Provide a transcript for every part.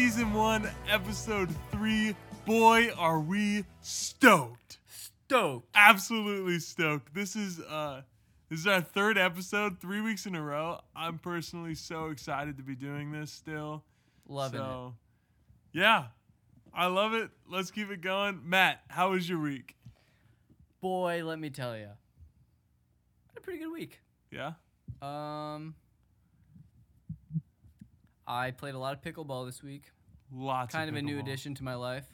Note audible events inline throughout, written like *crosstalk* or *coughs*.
season one, episode three. Boy, are we stoked! Stoked. Absolutely stoked. This is uh, this is our third episode, three weeks in a row. I'm personally so excited to be doing this still. Loving it. so, yeah, I love it. Let's keep it going. Matt, how was your week? Boy, let me tell you. Had a pretty good week. Yeah. Um I played a lot of pickleball this week. Lots kind of a new addition to my life.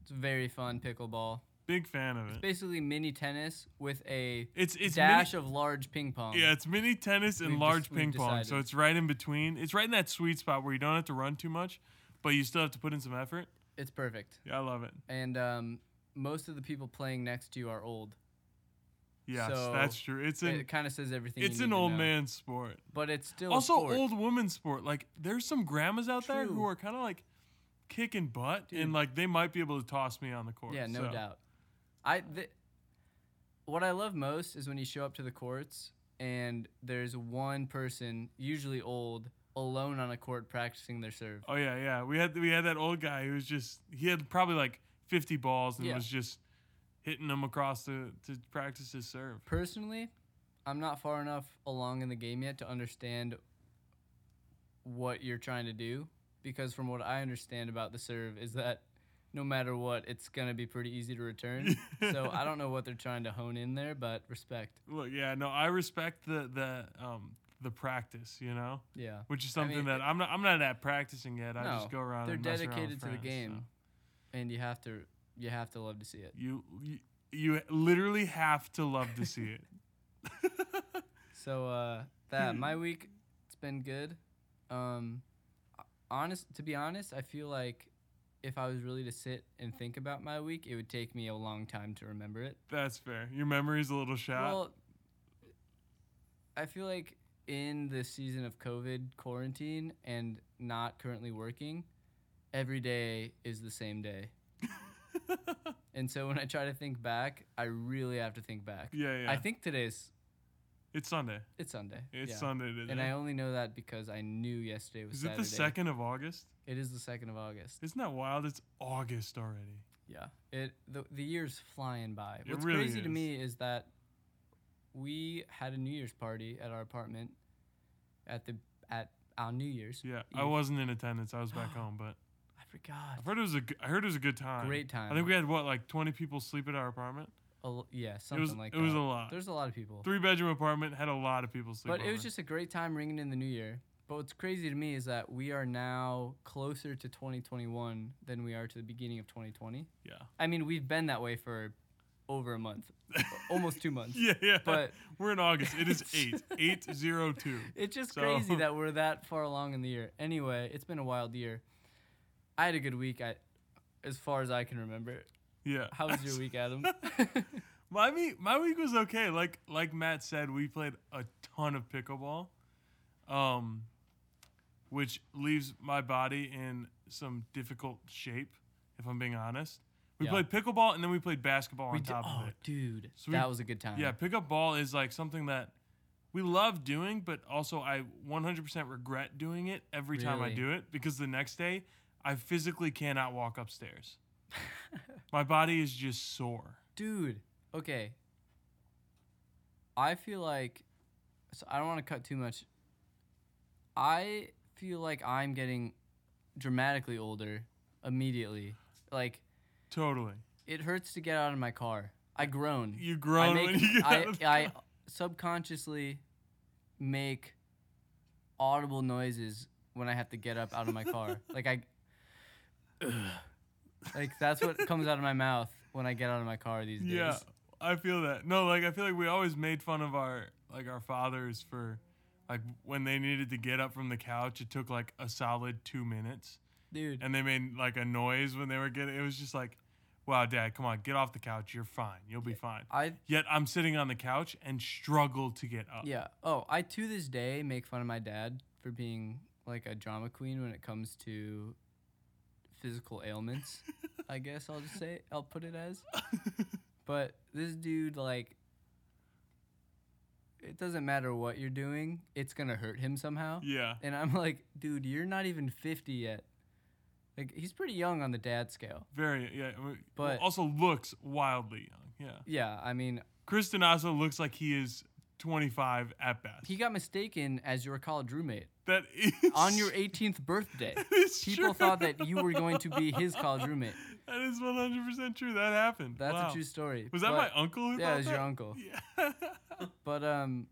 It's very fun pickleball. Big fan of it. It's basically mini tennis with a It's it's dash mini, of large ping pong. yeah, it's mini tennis and We've large just- ping pong. So it's right in between. It's right in that sweet spot where you don't have to run too much, but you still have to put in some effort. It's perfect. Yeah, I love it. And um most of the people playing next to you are old. Yes, So, that's true. It's an it kind of says everything. it's an old man sport. but it's still a Also, old woman sport. Like, there's some grandmas out there who are kind of like kicking butt, Dude. and like they might be able to toss me on the court. Yeah, no so. doubt. I th- what I love most is when you show up to the courts and there's one person, usually old, alone on a court practicing their serve. Oh yeah, yeah. We had we had that old guy who was just he had probably like 50 balls and Yeah. was just hitting them across to to practice his serve. Personally, I'm not far enough along in the game yet to understand what you're trying to do because from what I understand about the serve is that no matter what, it's gonna be pretty easy to return. *laughs* so I don't know what they're trying to hone in there, but respect. Look, yeah, no, I respect the the um the practice, you know, Yeah. which is I something mean, that I'm not I'm not at practicing yet. I just go around. they're and mess around with dedicated to the game. so. and you have to you have to love to see it. You, you you literally have to love to see it. *laughs* *laughs* So uh that my week it's been good. Um honest to be honest, I feel like if I was really to sit and think about my week, it would take me a long time to remember it. That's fair. Your memory's a little shot. Well, I feel like in the season of COVID quarantine and not currently working, every day is the same day. *laughs* and so when I try to think back, I really have to think back. yeah, yeah. I think today's it's Sunday. it's Sunday. It's yeah. Sunday today. And I only know that because I knew yesterday was Is it the second of August? It is the second of August. Isn't that wild? It's August already. Yeah. It the the year's flying by. It What's really crazy is. to me is that we had a New Year's party at our apartment at the at our New Year's. Yeah, I wasn't in attendance. I was back *gasps* home, but forgot. I've heard it was a. g- I heard it was a good time. Great time. I think we had what, like twenty people sleep at our apartment. A l- yeah, something was. like it that. was a lot. There's a lot of people. Three bedroom apartment had a lot of people sleep. But it was just a great time ringing in the new year. But what's crazy to me is that we are now closer to 2021 than we are to the beginning of 2020. Yeah. I mean, we've been that way for over a month, *laughs* almost two months. Yeah, yeah. But- *laughs* we're in August. It is *laughs* eight. Eight zero two. It's just So- crazy that we're that far along in the year. Anyway, it's been a wild year. I had a good week, I, as far as I can remember. Yeah. How was your week, Adam? *laughs* My week, my week was okay. Like like Matt said, we played a ton of pickleball, um, which leaves my body in some difficult shape. If I'm being honest, we Yeah. played pickleball and then we played basketball we on did, top oh, of it. dude, So we- that was a good time. Yeah, pickup ball is like something that we love doing, but also I 100% regret doing it every time I do it because the next day I physically cannot walk upstairs. my body is just sore. dude. Okay. I feel like, so I don't want to cut too much. I feel like I'm getting dramatically older immediately. Like Totally. it hurts to get out of my car. I groan. You groan I make when you I, out of the I subconsciously make audible noises when I have to get up out of my car. *laughs* like I *sighs* like that's what comes out of my mouth when I get out of my car these days. Yeah, I feel that. No, like I feel like we always made fun of our like our fathers for like when they needed to get up from the couch, it took like a solid 2 minutes. Dude. and they made like a noise when they were getting it was just like wow dad come on get off the couch you're fine you'll be fine I yet i'm sitting on the couch and struggle to get up yeah. Oh, I to this day make fun of my dad for being like a drama queen when it comes to physical ailments. *laughs* I guess I'll just say I'll put it as. *laughs* But this dude like it doesn't matter what you're doing, it's gonna hurt him somehow. Yeah. And I'm like, dude, you're not even 50 yet. Like he's pretty young on the dad scale. Very yeah. But- also looks wildly young. Yeah. Yeah, I mean, Kristen also looks like he is 25 at best. he got mistaken as your college roommate that is *laughs* on your *laughs* 18th birthday. *laughs* People true. thought that you were going to be his college roommate. That is 100% true. That happened. That's Wow. a true story. Was that But- my uncle who Yeah, it was your uncle. Yeah. But um,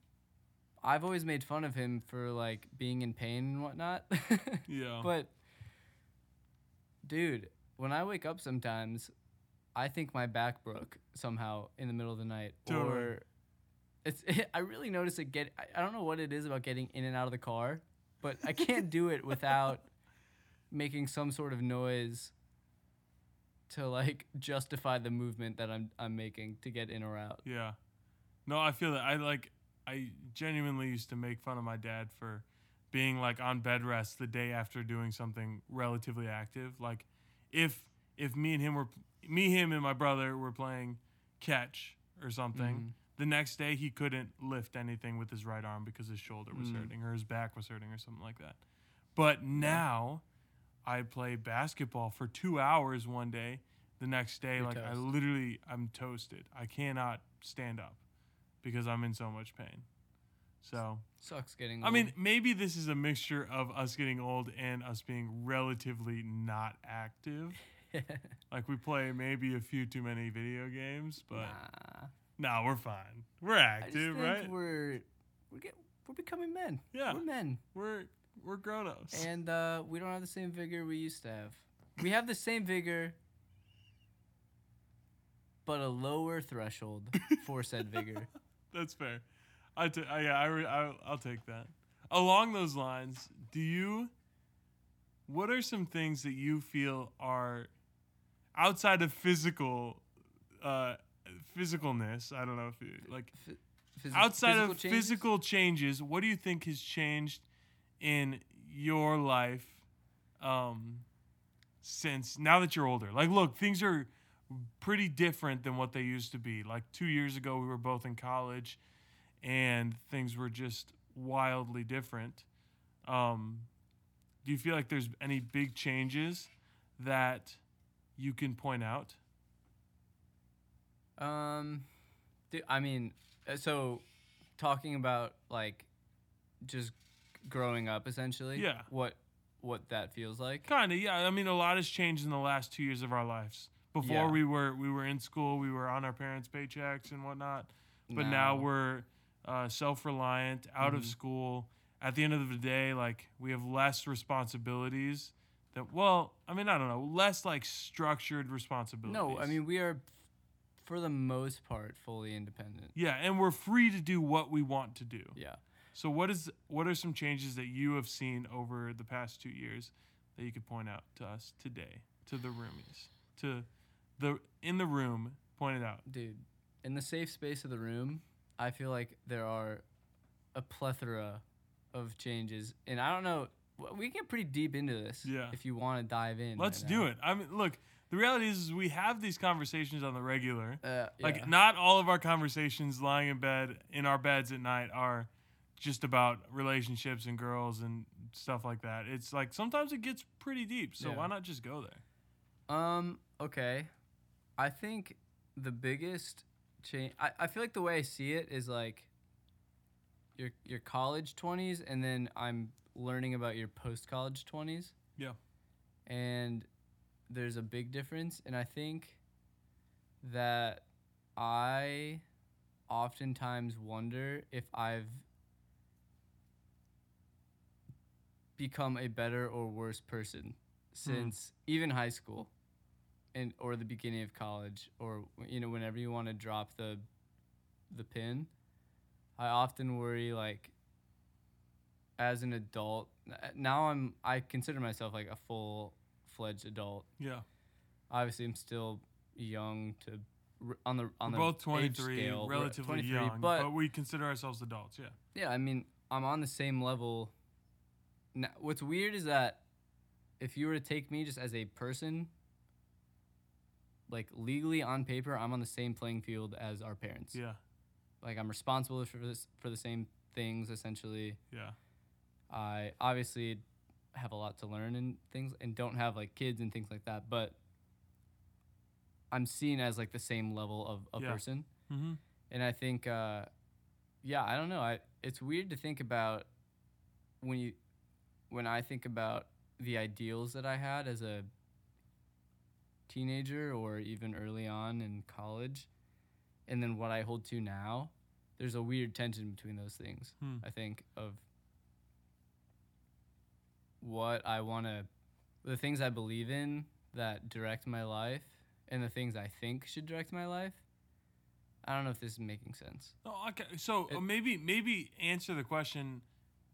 I've always made fun of him for like being in pain and whatnot. yeah. But dude, when I wake up sometimes, I think my back broke somehow in the middle of the night, Totally. or it's. I really notice it get. I, I don't know what it is about getting in and out of the car, but I can't do it without *laughs* making some sort of noise to like justify the movement that I'm I'm making to get in or out. Yeah. No, I feel that I like I genuinely used to make fun of my dad for being like on bed rest the day after doing something relatively active. Like if if me and him were me him and my brother were playing catch or something, Mhm. The next day he couldn't lift anything with his right arm because his shoulder was Mm. hurting or his back was hurting or something like that. But now I play basketball for 2 hours one day. The next day You're like I literally I'm toasted. I cannot stand up because I'm in so much pain. So, Sucks getting. I mean, maybe this is a mixture of us getting old and us being relatively not active. *laughs* Like we play maybe a few too many video games, but nah. No, we're fine. We're active, think right? we're we're get, we're becoming men. Yeah. we're men, We're we're grown-ups. and uh, we don't have the same vigor we used to have. We have the same vigor, but a lower threshold for said vigor. *laughs* That's fair. I t- I, yeah, I, re- I I'll take that. Along those lines, do you what are some things that you feel are outside of physical uh physicalness, I don't know if you like Phy- phys- outside physical of changes? physical changes, what do you think has changed in your life um, since now that you're older? Like, look, things are pretty different than what they used to be. Like two years ago, we were both in college, and things were just wildly different. Um, do you feel like there's any big changes that you can point out? Um, dude, I mean, uh, so talking about like just growing up essentially. Yeah. What what that feels like. Kind of, yeah. I mean, a lot has changed in the last two years of our lives. Before Yeah. we were we were in school, we were on our parents' paychecks and whatnot. But now, we're uh, self-reliant, out of Mhm. school. At the end of the day, like we have less responsibilities. That well, I mean, I don't know, less like structured responsibilities. no, I mean we are for the most part fully independent. yeah, and we're free to do what we want to do. Yeah. So, what is what are some changes that you have seen over the past two years that you could point out to us today, to the roomies, to the in the room? Point it out. Dude, in the safe space of the room, I feel like there are a plethora of changes, and I don't know. We can get pretty deep into this. Yeah. If you want to dive in. Let's right do it. I mean, look, the reality is, is we have these conversations on the regular. Uh, Like, not all of our conversations lying in bed in our beds at night are just about relationships and girls and stuff like that. It's like sometimes it gets pretty deep. So Yeah. why not just go there? Um, okay. I think the biggest change I, I feel like the way I see it is like your your college twenties and then I'm learning about your post college twenties. Yeah. And there's a big difference and I think that I oftentimes wonder if I've become a better or worse person since hmm. even high school and or the beginning of college or you know whenever you want to drop the the pin. I often worry like as an adult now i'm i consider myself like a full fledged adult Yeah. obviously i'm still young to on the on We're the both age 23, scale, relatively 23, young, but but, we consider ourselves adults. Yeah. yeah, I mean, I'm on the same level. Now, what's weird is that if you were to take me just as a person, like legally on paper, I'm on the same playing field as our parents. Yeah. like I'm responsible for this for the same things essentially. Yeah. I obviously have a lot to learn and things and don't have like kids and things like that, but I'm seen as like the same level of a Yeah. person. Mm-hmm. And I think uh yeah, I don't know. I it's weird to think about when you when I think about the ideals that I had as a teenager or even early on in college and then what I hold to now, there's a weird tension between those things. Hmm. I think of what I want to the things I believe in that direct my life and the things I think should direct my life. I don't know if this is making sense. Oh, okay. So uh, It- maybe maybe answer the question: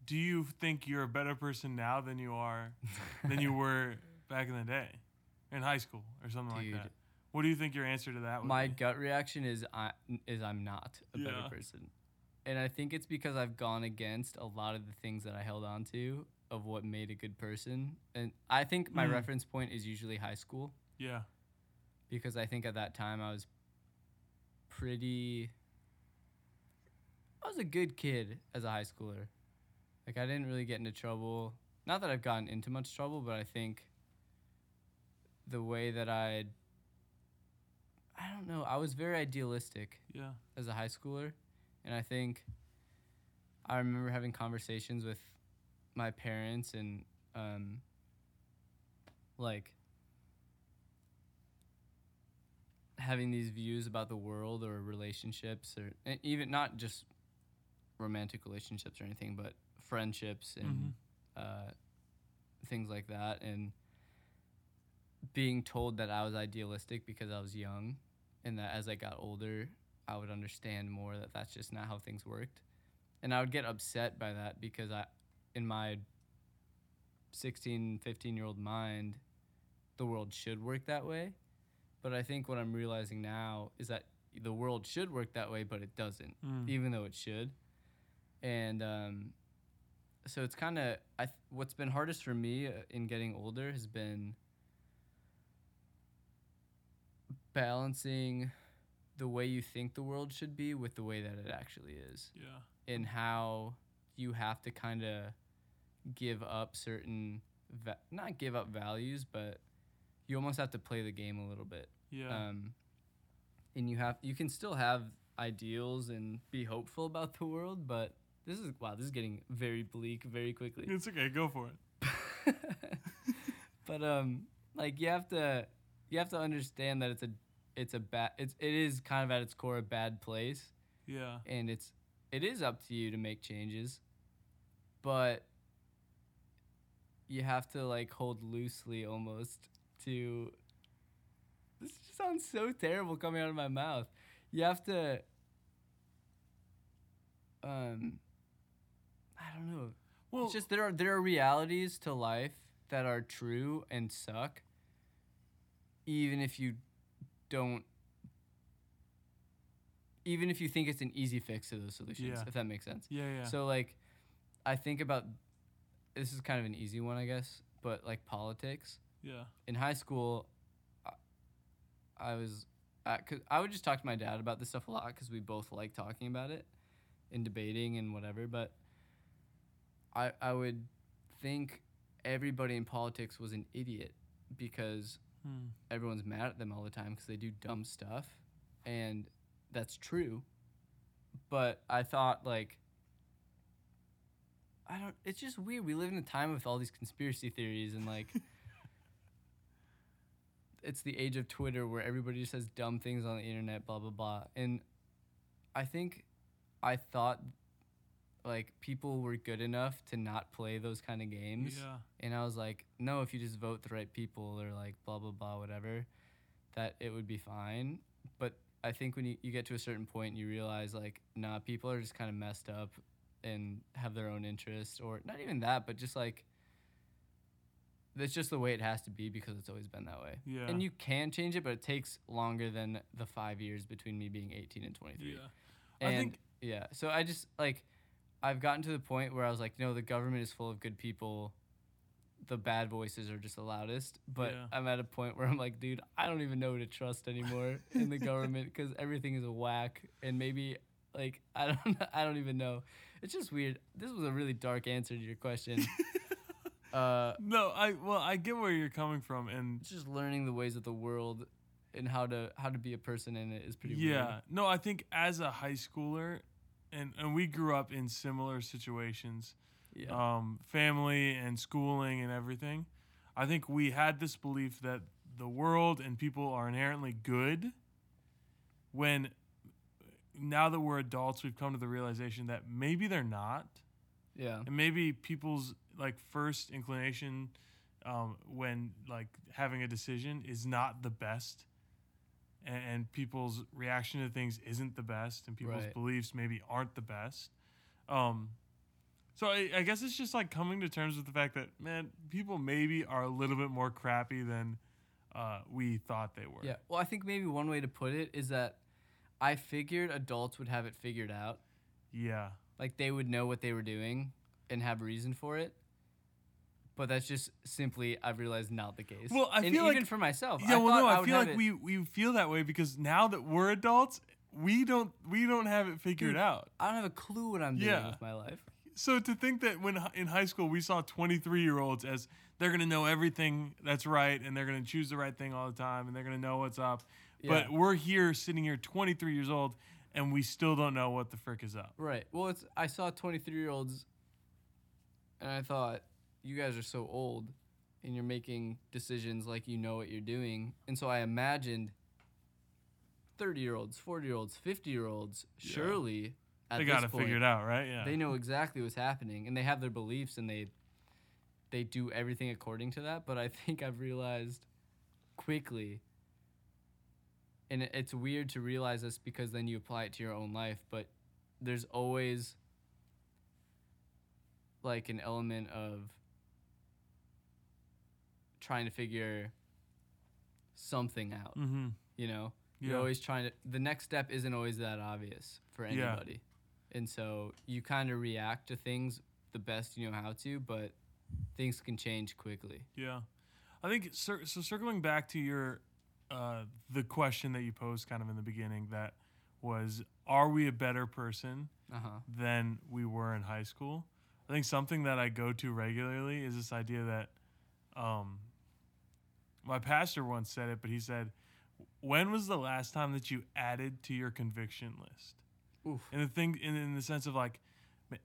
Do you think you're a better person now than you are *laughs* than you were back in the day, in high school or something Dude. like that? What do you think your answer to that would My be? gut reaction is I is I'm not a Yeah. better person. And I think it's because I've gone against a lot of the things that I held on to of what made a good person. And I think my Mm. reference point is usually high school Yeah. because I think at that time I was pretty I was a good kid as a high schooler. Like I didn't really get into trouble. Not that I've gotten into much trouble, but I think the way that I I don't know, I was very idealistic Yeah. as a high schooler. And I think I remember having conversations with my parents and um, like having these views about the world or relationships or even not just romantic relationships or anything, but friendships and uh, things like that. And being told that I was idealistic because I was young and that as I got older, I would understand more that that's just not how things worked. And I would get upset by that because I, in my 16, 15 year old mind, the world should work that way. But I think what I'm realizing now is that the world should work that way, but it doesn't, Mm. even though it should. And um, so it's kind of I. Th- what's been hardest for me uh, in getting older has been balancing the way you think the world should be with the way that it actually is Yeah. in how you have to kind of give up certain va- not give up values but you almost have to play the game a little bit Yeah. um, and you have you can still have ideals and be hopeful about the world but this is wow this is getting very bleak very quickly it's okay. Go for it. *laughs* but um like you have to you have to understand that it's a it's a bad it's it is kind of at its core a bad place Yeah. and it's it is up to you to make changes but you have to like hold loosely almost to this just sounds so terrible coming out of my mouth you have to um i don't know Well, it's just there are there are realities to life that are true and suck even if you don't even if you think it's an easy fix to those solutions Yeah. if that makes sense yeah, yeah. so like i think about this is kind of an easy one i guess but like politics yeah. in high school i, I was I, cause I would just talk to my dad about this stuff a lot because we both like talking about it and debating and whatever but I, I would think everybody in politics was an idiot because Hmm. everyone's mad at them all the time because they do dumb stuff and that's true but i thought like i don't it's just weird we live in a time with all these conspiracy theories and like *laughs* it's the age of twitter where everybody just says dumb things on the internet blah blah blah and i think i thought like people were good enough to not play those kind of games Yeah. and I was like, no, if you just vote the right people or like blah, blah, blah, whatever, that it would be fine. But I think when you, you get to a certain point, you realize like, nah, people are just kind of messed up and have their own interest or not even that, but just like, that's just the way it has to be because it's always been that way. Yeah. And you can change it, but it takes longer than the five years between me being 18 and 23. Yeah. And I think yeah, so I just like I've gotten to the point where I was like, no, the government is full of good people. The bad voices are just the loudest. But Yeah. I'm at a point where I'm like, dude, I don't even know who to trust anymore in the *laughs* government because everything is a whack. And maybe Like I don't *laughs* I don't even know. It's just weird. This was a really dark answer to your question. *laughs* uh, No, I well, I get where you're coming from, and it's just learning the ways of the world and how to how to be a person in it is pretty yeah, weird. no, I think as a high schooler, and and we grew up in similar situations, Yeah. um, family and schooling and everything. I think we had this belief that the world and people are inherently good. When now that we're adults, we've come to the realization that maybe they're not. yeah. and maybe people's like first inclination um, when like having a decision is not the best and, and people's reaction to things isn't the best and people's Right. beliefs maybe aren't the best um, so I, I guess it's just like coming to terms with the fact that man people maybe are a little bit more crappy than uh, we thought they were Yeah. Well, I think maybe one way to put it is that I figured adults would have it figured out. yeah Like they would know what they were doing and have reason for it. But that's just simply I've realized not the case. Well, I and feel even like- for myself. Yeah, well, no, I, would feel like it- we we feel that way because now that we're adults, we don't we don't have it figured Dude. out. I don't have a clue what I'm doing Yeah. with my life. So to think that when in high school we saw 23 year olds as they're gonna know everything that's right and they're gonna choose the right thing all the time and they're gonna know what's up, but we're here sitting here 23 years old and we still don't know what the frick is up. Right. Well, it's I saw 23 year olds, and I thought, you guys are so old, and you're making decisions like you know what you're doing, and so I imagined 30 year olds, 40 year olds, 50 year olds, Yeah. surely at they gotta point, figure it out, right? Yeah. They know exactly what's happening, and they have their beliefs, and they they do everything according to that. But I *laughs* think I've realized quickly. And it's weird to realize this because then you apply it to your own life, but there's always like an element of trying to figure something out, mm-hmm. you know? Yeah. You're always trying to the next step isn't always that obvious for Yeah. anybody. And so you kind of react to things the best you know how to, but things can change quickly. Yeah, I think cir- so. Circling back to your uh, the question that you posed kind of in the beginning, that was, are we a better person Uh-huh. than we were in high school? I think something that I go to regularly is this idea that, um, my pastor once said it, but he said, "When was the last time that you added to your conviction list?" Oof. in the thing in, in the sense of like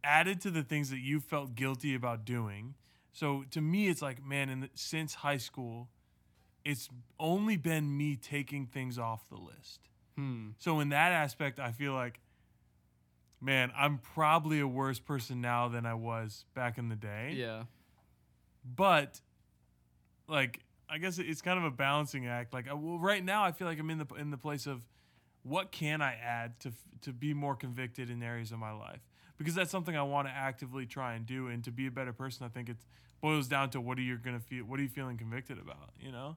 added to the things that you felt guilty about doing so to me it's like man in the, since high school it's only been me taking things off the list Hmm. so in that aspect i feel like man i'm probably a worse person now than i was back in the day Yeah. but like I guess it's kind of a balancing act. Like uh, well, right now, I feel like I'm in the in the place of what can I add to to be more convicted in areas of my life because that's something I want to actively try and do and to be a better person. I think it boils down to what are you gonna feel? What are you feeling convicted about? You know.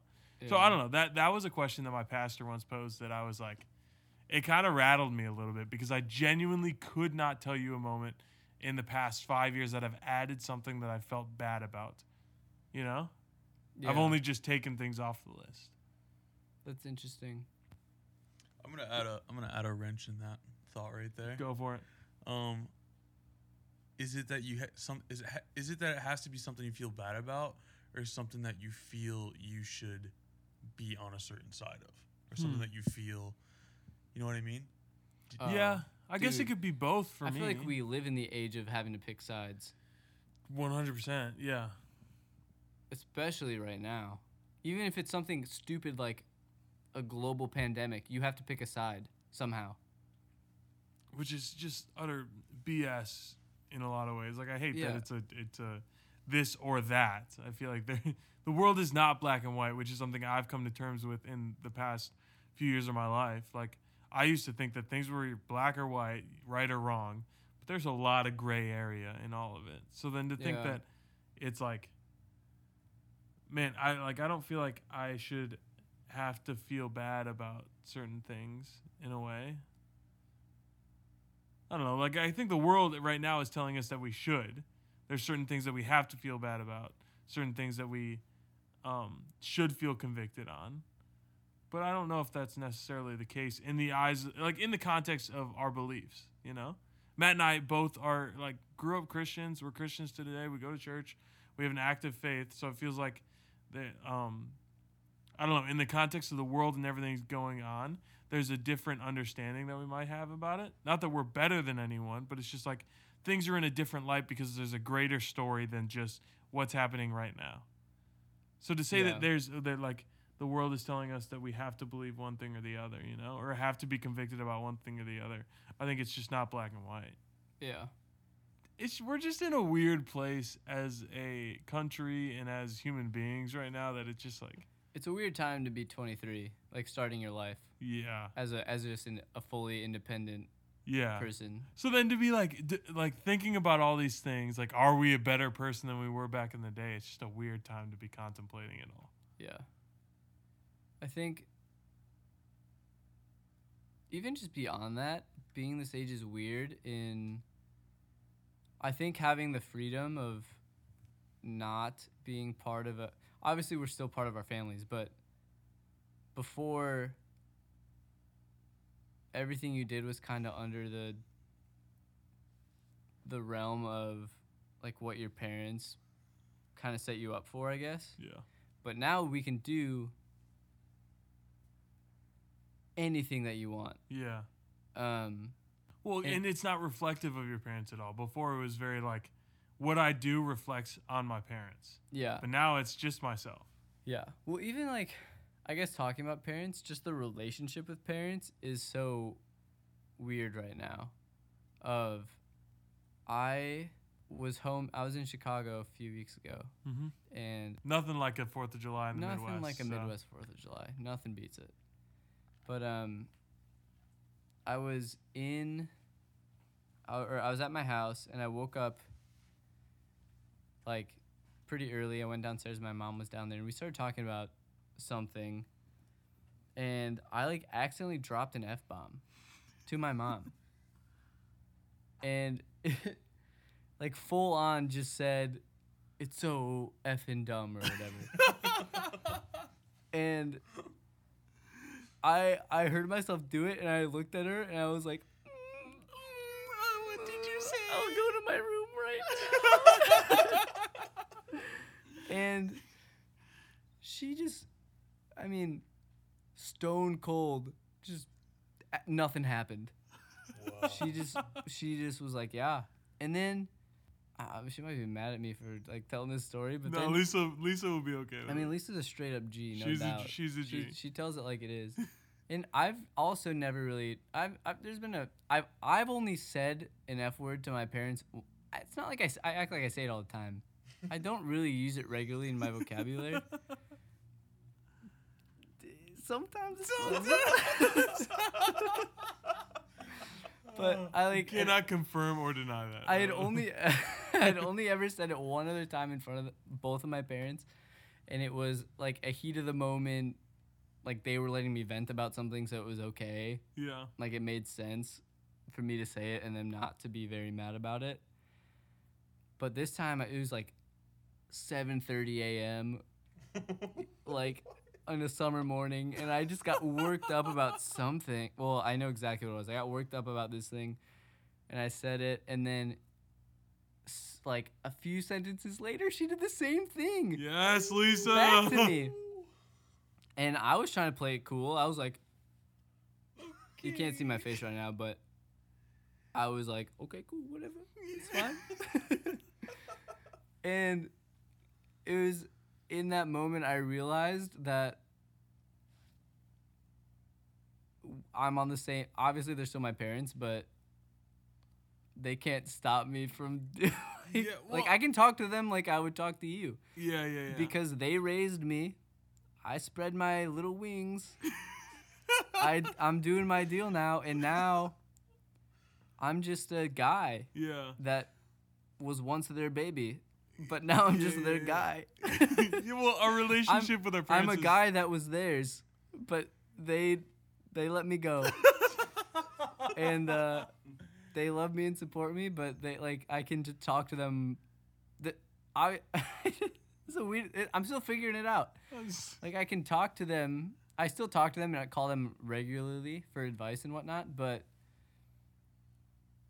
So I don't know. That that was a question that my pastor once posed that I was like, it kind of rattled me a little bit because I genuinely could not tell you a moment in the past five years that I've added something that I felt bad about. You know, I've only just taken things off the list. That's interesting. I'm gonna add a I'm gonna add a wrench in that thought right there. Go for it. Um, is it that you ha- some is it ha- is it that it has to be something you feel bad about, or something that you feel you should be on a certain side of, or something Hmm. that you feel, you know what I mean? Uh, yeah, I guess it could be both for I me. I feel like we live in the age of having to pick sides, one hundred percent. Yeah, especially right now. Even if it's something stupid like a global pandemic, you have to pick a side somehow. which is just utter BS in a lot of ways. Like I hate Yeah. that it's a it's a this or that. I feel like there- the world is not black and white, which is something I've come to terms with in the past few years of my life. Like I used to think that things were black or white, right or wrong, but there's a lot of gray area in all of it. So then to think Yeah. that it's like man, I like I don't feel like I should have to feel bad about certain things in a way. I don't know. Like I think the world right now is telling us that we should. There's certain things that we have to feel bad about. Certain things that we um, should feel convicted on. but I don't know if that's necessarily the case in the eyes, like in the context of our beliefs. You know, Matt and I both are like grew up Christians. We're Christians to today. We go to church. We have an active faith, so it feels like that. Um, I don't know. In the context of the world and everything's going on, there's a different understanding that we might have about it. Not that we're better than anyone, but it's just like things are in a different light because there's a greater story than just what's happening right now. So to say Yeah. that there's that like the world is telling us that we have to believe one thing or the other, you know, or have to be convicted about one thing or the other, I think it's just not black and white. Yeah. It's we're just in a weird place as a country and as human beings right now that it's just like It's a weird time to be 23, like starting your life yeah, as a as just an, a fully independent yeah. person. So then to be like d- like thinking about all these things, like are we a better person than we were back in the day? It's just a weird time to be contemplating it all. Yeah. I think even just beyond that, being this age is weird in I think having the freedom of not being part of a obviously we're still part of our families, but before everything you did was kind of under the the realm of like what your parents kind of set you up for, I guess. Yeah. But now we can do anything that you want. Yeah. Um, Well, And- and, it's not reflective of your parents at all. Before it was very like what I do reflects on my parents. yeah. But now it's just myself. Yeah. Well, even like, I guess talking about parents, just the relationship with parents is so weird right now. Of, I was home, I was in Chicago a few weeks ago, Mm-hmm. and Nothing like a Fourth of July in the nothing Midwest. like a so- Midwest Fourth of July. Nothing beats it. But um, I was in, or I was at my house, and I woke up like pretty early. I went downstairs. My mom was down there, and we started talking about something. And I like accidentally dropped an f bomb to my mom, *laughs* and *laughs* like full on just said, "It's so effing dumb" or whatever. *laughs* and I I heard myself do it, and I looked at her, and I was like, mm, oh, what did you say? "I'll go to my room right now." and she just, I mean, stone cold, just nothing happened. She just she just was like, "Yeah," and then. Uh, she might be mad at me for like telling this story, but no, then Lisa. Lisa will be okay. With I mean. Lisa's a straight up G, no she's doubt. a, she's a she, she tells it like it is. *laughs* and I've also never really I've, I've there's been a I've I've only said an F word to my parents. It's not like I, I act like I say it all the time. I don't really use it regularly in my vocabulary. *laughs* Sometimes, it's *laughs* but I like You cannot confirm or deny that. I had only *laughs* *laughs* I had only ever said it one other time in front of the, both of my parents, and it was like a heat of the moment. Like they were letting me vent about something, so it was okay. Yeah. Like it made sense for me to say it and them not to be very mad about it. But this time it was like 7:30 a.m. like on a summer morning, and I just got worked up about *laughs* something. Well, I know exactly what it was. I got worked up about this thing, and I said it, and then like a few sentences later, she did the same thing Yes, Lisa. back to me. *laughs* And I was trying to play it cool. I was like, you can't see my face right now, but I was like, okay, cool, whatever, it's fine. *laughs* and it was in that moment I realized that I'm on the same. Obviously, they're still my parents, but they can't stop me from. *laughs* doing Yeah, like I can talk to them like I would talk to you Yeah, yeah, yeah. because they raised me. I spread my little wings. *laughs* I I'm doing my deal now, and now I'm just a guy yeah. that was once their baby, but now I'm just their guy. *laughs* well, our relationship with our parents. I'm a guy that was theirs, but they they let me go, *laughs* and uh, they love me and support me. But they like I can just talk to them. That I *laughs* it's a weird. It, I'm still figuring it out. Like I can talk to them I still talk to them and I call them regularly for advice and whatnot, but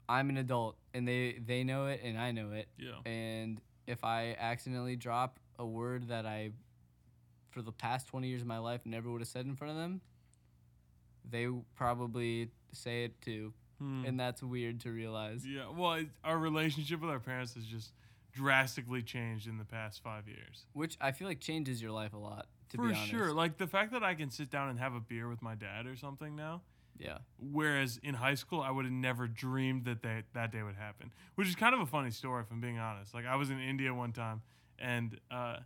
I'm an adult and they they know it and I know it. Yeah. And if I accidentally drop a word that I for the past 20 years of my life never would have said in front of them, they probably say it too. Hmm. And that's weird to realize. Yeah, well, it, our relationship with our parents has just drastically changed in the past five years. Which I feel like changes your life a lot, to For be honest. sure, like the fact that I can sit down and have a beer with my dad or something now, Yeah. whereas in high school I would have never dreamed that they, that day would happen. Which is kind of a funny story, if I'm being honest. Like I was in India one time, and uh,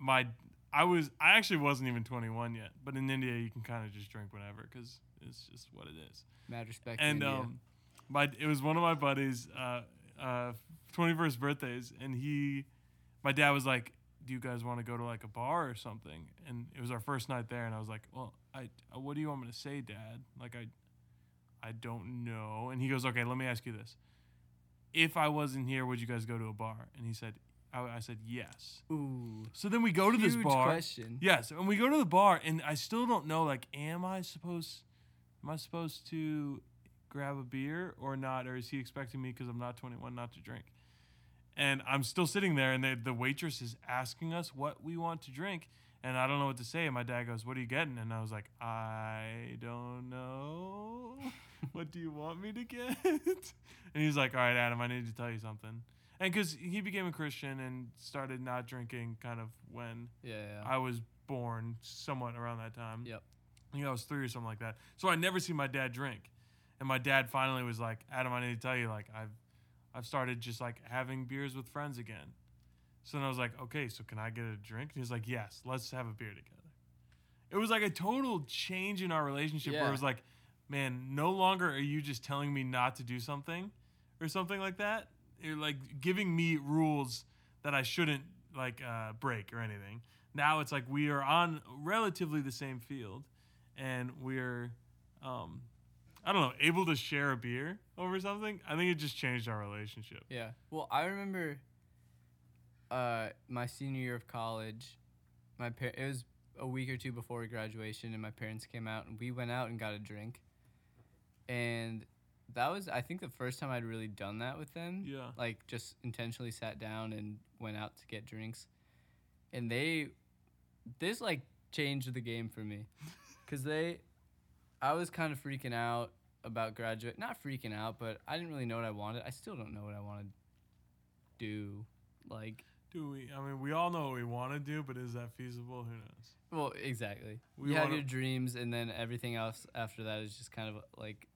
my I was I actually wasn't even 21 yet, but in India you can kind of just drink whenever because it's just what it is. Mad respect. and um, my it was one of my buddies' uh, uh, 21st birthdays, and he, my dad was like, "Do you guys want to go to like a bar or something?" And it was our first night there, and I was like, "Well, I what do you want me to say, Dad? Like I, I don't know." And he goes, "Okay, let me ask you this: If I wasn't here, would you guys go to a bar?" And he said, "I, I said yes." Ooh. So then we go to this huge bar. question. Yes, and we go to the bar, and I still don't know. Like, am I supposed? Am I supposed to grab a beer or not? Or is he expecting me because I'm not 21 not to drink? And I'm still sitting there, and they, the waitress is asking us what we want to drink, and I don't know what to say. And my dad goes, "What are you getting?" And I was like, "I don't know. what do you want me to get?" *laughs* and he's like, "All right, Adam, I need to tell you something." And because he became a Christian and started not drinking, kind of when Yeah, yeah. I was born somewhat around that time. Yep. I think I was three or something like that. So I never see my dad drink. And my dad finally was like, Adam, I need to tell you, like, I've I've started just like having beers with friends again. So then I was like, okay, so can I get a drink? And he was like, yes, let's have a beer together. It was like a total change in our relationship where it was like, man, no longer are you just telling me not to do something or something like that. You're like giving me rules that I shouldn't like uh, break or anything. Now it's like we are on relatively the same field and we're um, I don't know, able to share a beer over something. I think it just changed our relationship. Yeah. Well, I remember uh, my senior year of college. My par- it was a week or two before graduation, and my parents came out, and we went out and got a drink. And that was, I think, the first time I'd really done that with them. Yeah. Like, just intentionally sat down and went out to get drinks. And they, this like changed the game for me, *laughs* because they, I was kind of freaking out about graduate. Not freaking out, but I didn't really know what I wanted. I still don't know what I want to do. Like, Do we? I mean, we all know what we want to do, but is that feasible? Who knows? well, exactly. We you have wanna- your dreams, and then everything else after that is just kind of like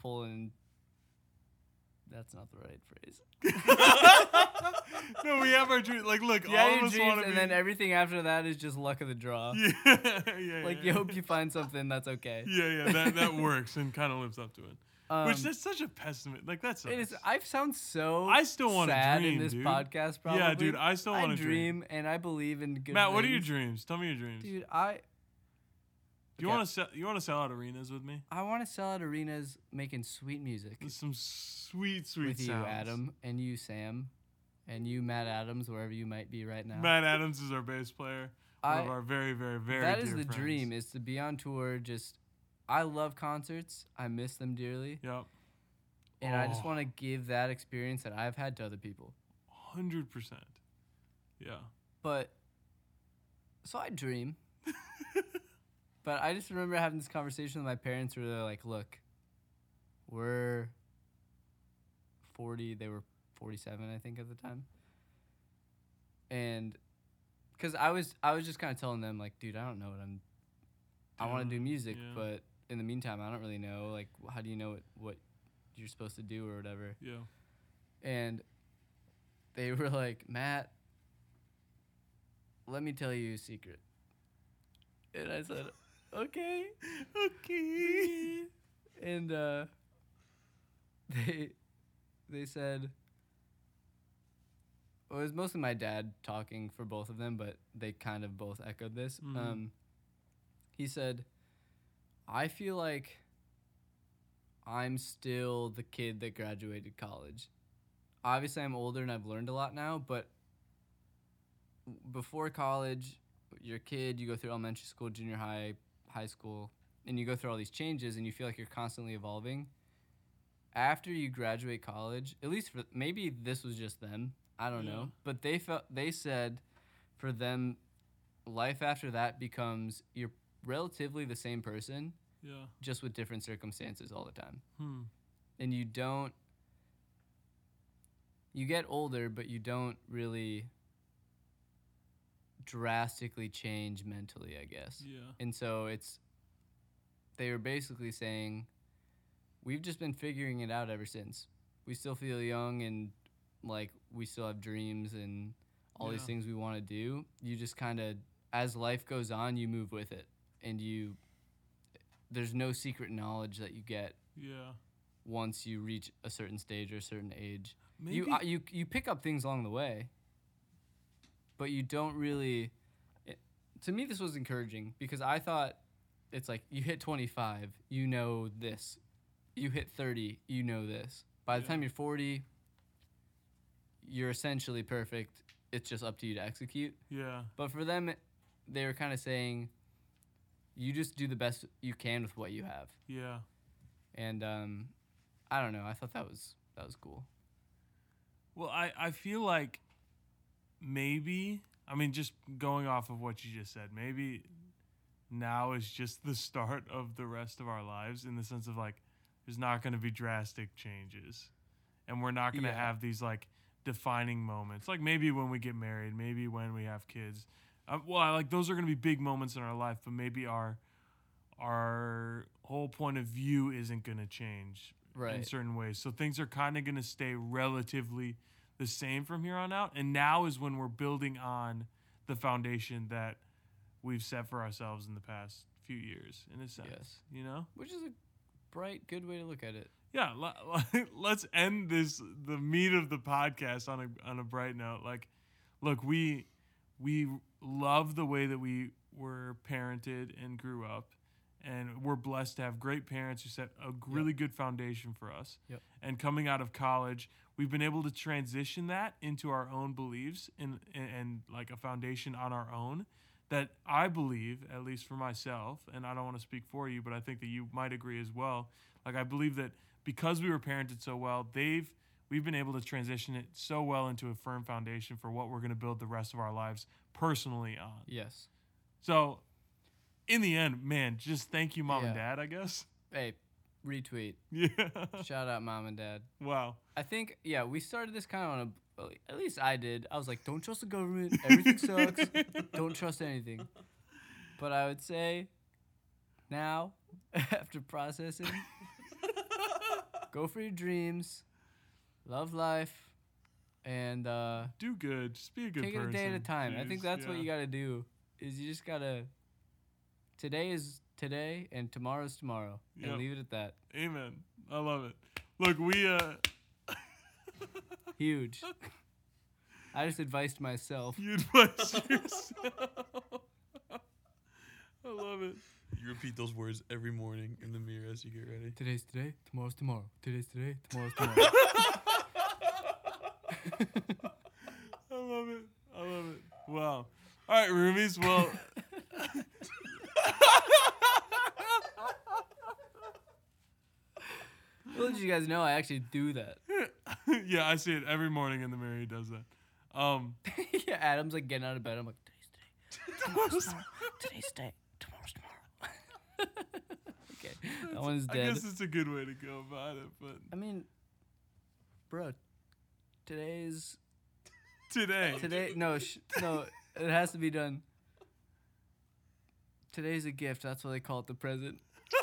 pulling. That's not the right phrase. *laughs* no, we have our dream. Like, look, You all of us dreams, want to and be. then everything after that is just luck of the draw. *laughs* yeah, yeah, Like, yeah. you hope you find something that's okay. Yeah, yeah, that that works and kind of lives up to it. Um, Which that's such a pessimist. Like that's. It is. I sound so. I still wanna dream, in this dude. podcast. Probably. Yeah, dude, I still wanna dream. dream, and I believe in good. Matt, what are your dreams? Tell me your dreams. dude? I Do you okay. want to sell? You want to sell out arenas with me? I want to sell out arenas making sweet music Some sweet, sweet with you. Adam, and you, Sam, and you, Matt Adams, wherever you might be right now. Matt Adams is our bass player. One I, of our very, very, very. that is the friends. dream: is to be on tour. Just, I love concerts. I miss them dearly, Yep, and I just Oh. want to give that experience that I've had to other people. hundred percent. Yeah. But so I dream. *laughs* but I just remember having this conversation with my parents where they're like, "Look, we're 40, they were 47 I think at the time." And cuz I was I was just kind of telling them like, "Dude, I don't know what I'm I want to do music, yeah. but in the meantime, I don't really know like how do you know what what you're supposed to do or whatever." Yeah. and they *laughs* were like, Matt, let me tell you a secret. And I said, *laughs* okay. Okay. And uh, they they said, well, it was mostly my dad talking for both of them, but they kind of both echoed this. Mhm. Um, he said, I feel like I'm still the kid that graduated college. Obviously, I'm older and I've learned a lot now, but before college, you're a kid, you go through elementary school, junior high, high school, and you go through all these changes and you feel like you're constantly evolving. After you graduate college, at least for maybe this was just them, I don't Yeah. know, but they felt they said for them life after that becomes you're relatively the same person Yeah. just with different circumstances all the time. Hmm. And you don't you get older but you don't really drastically change mentally, I guess. Yeah. And so it's they were basically saying we've just been figuring it out ever since. We still feel young and like we still have dreams and all these things we want to do. You just kind of as life goes on, you move with it and you there's no secret knowledge that you get Yeah. once you reach a certain stage or a certain age. Maybe. You uh, you you pick up things along the way, but you don't really. It, to me, this was encouraging because I thought it's like you hit 25, you know this. You hit 30, you know this. By the Yeah. time you're 40, you're essentially perfect. It's just up to you to execute. yeah. But for them, they were kind of saying, you just do the best you can with what you have. Yeah. And um, I don't know. I thought that was that was cool. Well, I, I feel like maybe, I mean, just going off of what you just said, maybe now is just the start of the rest of our lives in the sense of like, there's not going to be drastic changes. And we're not going to Yeah. have these like defining moments. Like maybe when we get married, maybe when we have kids. Um, well, like those are going to be big moments in our life, but maybe our our whole point of view isn't going to change in certain ways. So things are kind of going to stay relatively the same from here on out. And now is when we're building on the foundation that we've set for ourselves in the past few years, in a sense. Yes. You know? Which is a bright, good way to look at it. Yeah. l- *laughs* Let's end this the meat of the podcast on a on a bright note. Like, look, we we love the way that we were parented and grew up. And we're blessed to have great parents who set a really good foundation for us. Yep. And coming out of college, we've been able to transition that into our own beliefs and, and, and like a foundation on our own that I believe, at least for myself, and I don't want to speak for you, but I think that you might agree as well. Like I believe that because we were parented so well, they've we've been able to transition it so well into a firm foundation for what we're going to build the rest of our lives personally on. Yes. So, in the end, man, just thank you, mom and dad. I guess. Hey, retweet. *laughs* Yeah. Shout out mom and dad. wow. I think yeah, we started this kind of on a at least I did. I was like, don't trust the government. Everything sucks. *laughs* don't trust anything. But I would say now, *laughs* after processing, go for your dreams, love life, and uh, Do good. Just be a good take it person. a day at a time. I think Jeez, that's what you got to do. Is you just gotta. Today is today, and tomorrow's tomorrow, Yep. and leave it at that. Amen. I love it. Look, we uh. Huge. *laughs* I just advised myself. You advise yourself. *laughs* I love it. You repeat those words every morning in the mirror as you get ready. Today's today, tomorrow's tomorrow. Today's today, tomorrow's *laughs* tomorrow. *laughs* I love it. I love it. Wow. All right, roomies. Well. *laughs* I'll you guys know I actually do that. *laughs* yeah, I see it every morning in the mirror. He does that. Um, yeah, Adam's like getting out of bed. I'm like, today's today, tomorrow's tomorrow. Today's today, tomorrow's tomorrow. okay, that one's dead. I guess it's a good way to go about it, but I mean, bro, today's today, today. No, sh- no, it has to be done. Today's a gift. That's why they call it the present. *laughs*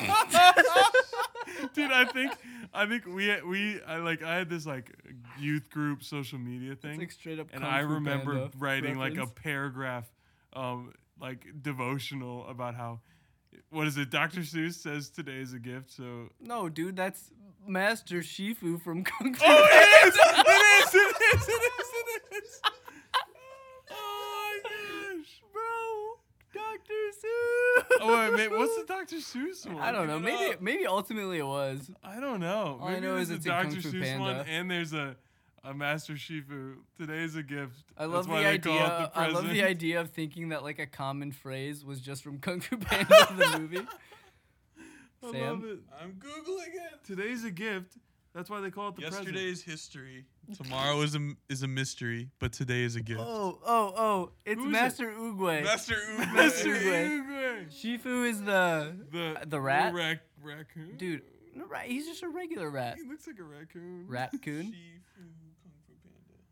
dude, I think, I think we we I like I had this like youth group social media It's thing, like straight up. and Kung I Fu remember Panda writing like a reference. paragraph, um, like devotional about how, what is it? Dr. Seuss says today is a gift, so No, dude, that's Master Shifu from *laughs* Kung Fu. Oh, it is! It is! It is! It is! It is! *laughs* Oh my gosh! bro, Dr. Seuss. Oh wait, mate, what's the *laughs* Dr. Seuss one? I don't know. Maybe up. maybe ultimately it was. I don't know. All I know is a it's. Kung Fu Seuss one, and there's a a Master Shifu. Today's a gift. I love the idea. I love the idea of thinking that like a common phrase was just from Kung Fu Panda the movie. I Sam? love it. I'm googling it. Today's a gift. That's why they call it the Yesterday present. is history. Tomorrow is a is a mystery, but today is a gift. Oh, oh, oh! It's Who is it? Master Oogway. Master Uwe. *laughs* Master Uruguay. Uruguay. Shifu is the The The rat? rac- raccoon. dude. No, right, he's just a regular rat. He looks like a raccoon. Raccoon. *laughs* Shifu Kung Fu Panda.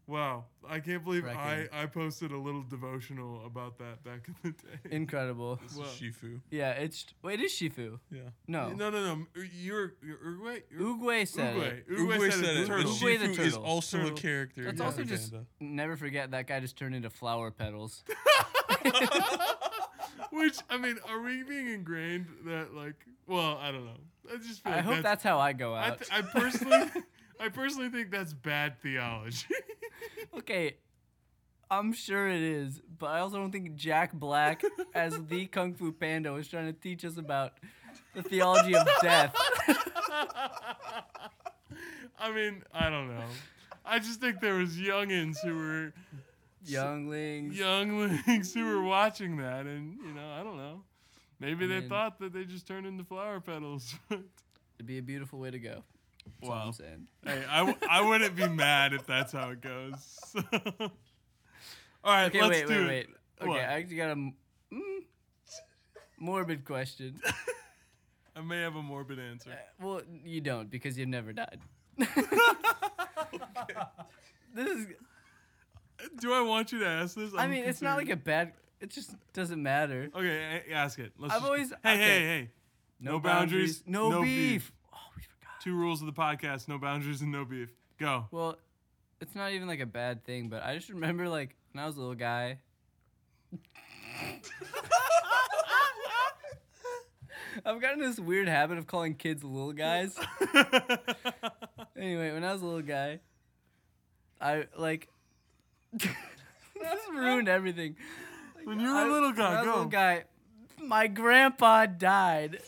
Wow, I can't believe I, I posted a little devotional about that back in the day. Incredible. This Wow. is Shifu. Yeah, it's wait, it is Shifu. Yeah. No, no, no, no. You're, you're Uruguay. You're, Oogway said it. Uruguay. Uruguay, said, said it. it, Turtle. Uruguay the Shifu is also Turtle. a character. Let's in also just Panda. never forget that guy just turned into flower petals. *laughs* *laughs* Which I mean, are we being ingrained that like? Well, I don't know. I just feel I like hope that's how I go I, out. th- I personally, *laughs* I personally think that's bad theology. *laughs* okay, I'm sure it is, but I also don't think Jack Black, as the Kung Fu Panda, was trying to teach us about the theology of death. I mean, I don't know. I just think there was youngins who were Younglings. younglings who were watching that, and you know, I don't know. Maybe I they mean- thought that they just turned into flower petals. *laughs* It'd be a beautiful way to go. That's wow. I'm saying. Hey, I, w- I wouldn't be mad if that's how it goes. *laughs* All right, Okay, let's wait, do wait, it. wait. Okay, What? I actually got a mm, morbid question. *laughs* I may have a morbid answer. well, you don't because you've never died. *laughs* This is. Do I want you to ask this? I I'm mean, it's not like a bad. It just doesn't matter. Okay, ask it. Let's I've always- Hey, okay. hey, hey. No boundaries, no, no beef. beef. Two rules of the podcast: no boundaries and no beef. Go. Well, it's not even like a bad thing, but I just remember like when I was a little guy. *laughs* I've gotten this weird habit of calling kids little guys. *laughs* Anyway, when I was a little guy, I like *laughs* this ruined everything. when you were I- a little when I guy, go. little guy, my grandpa died.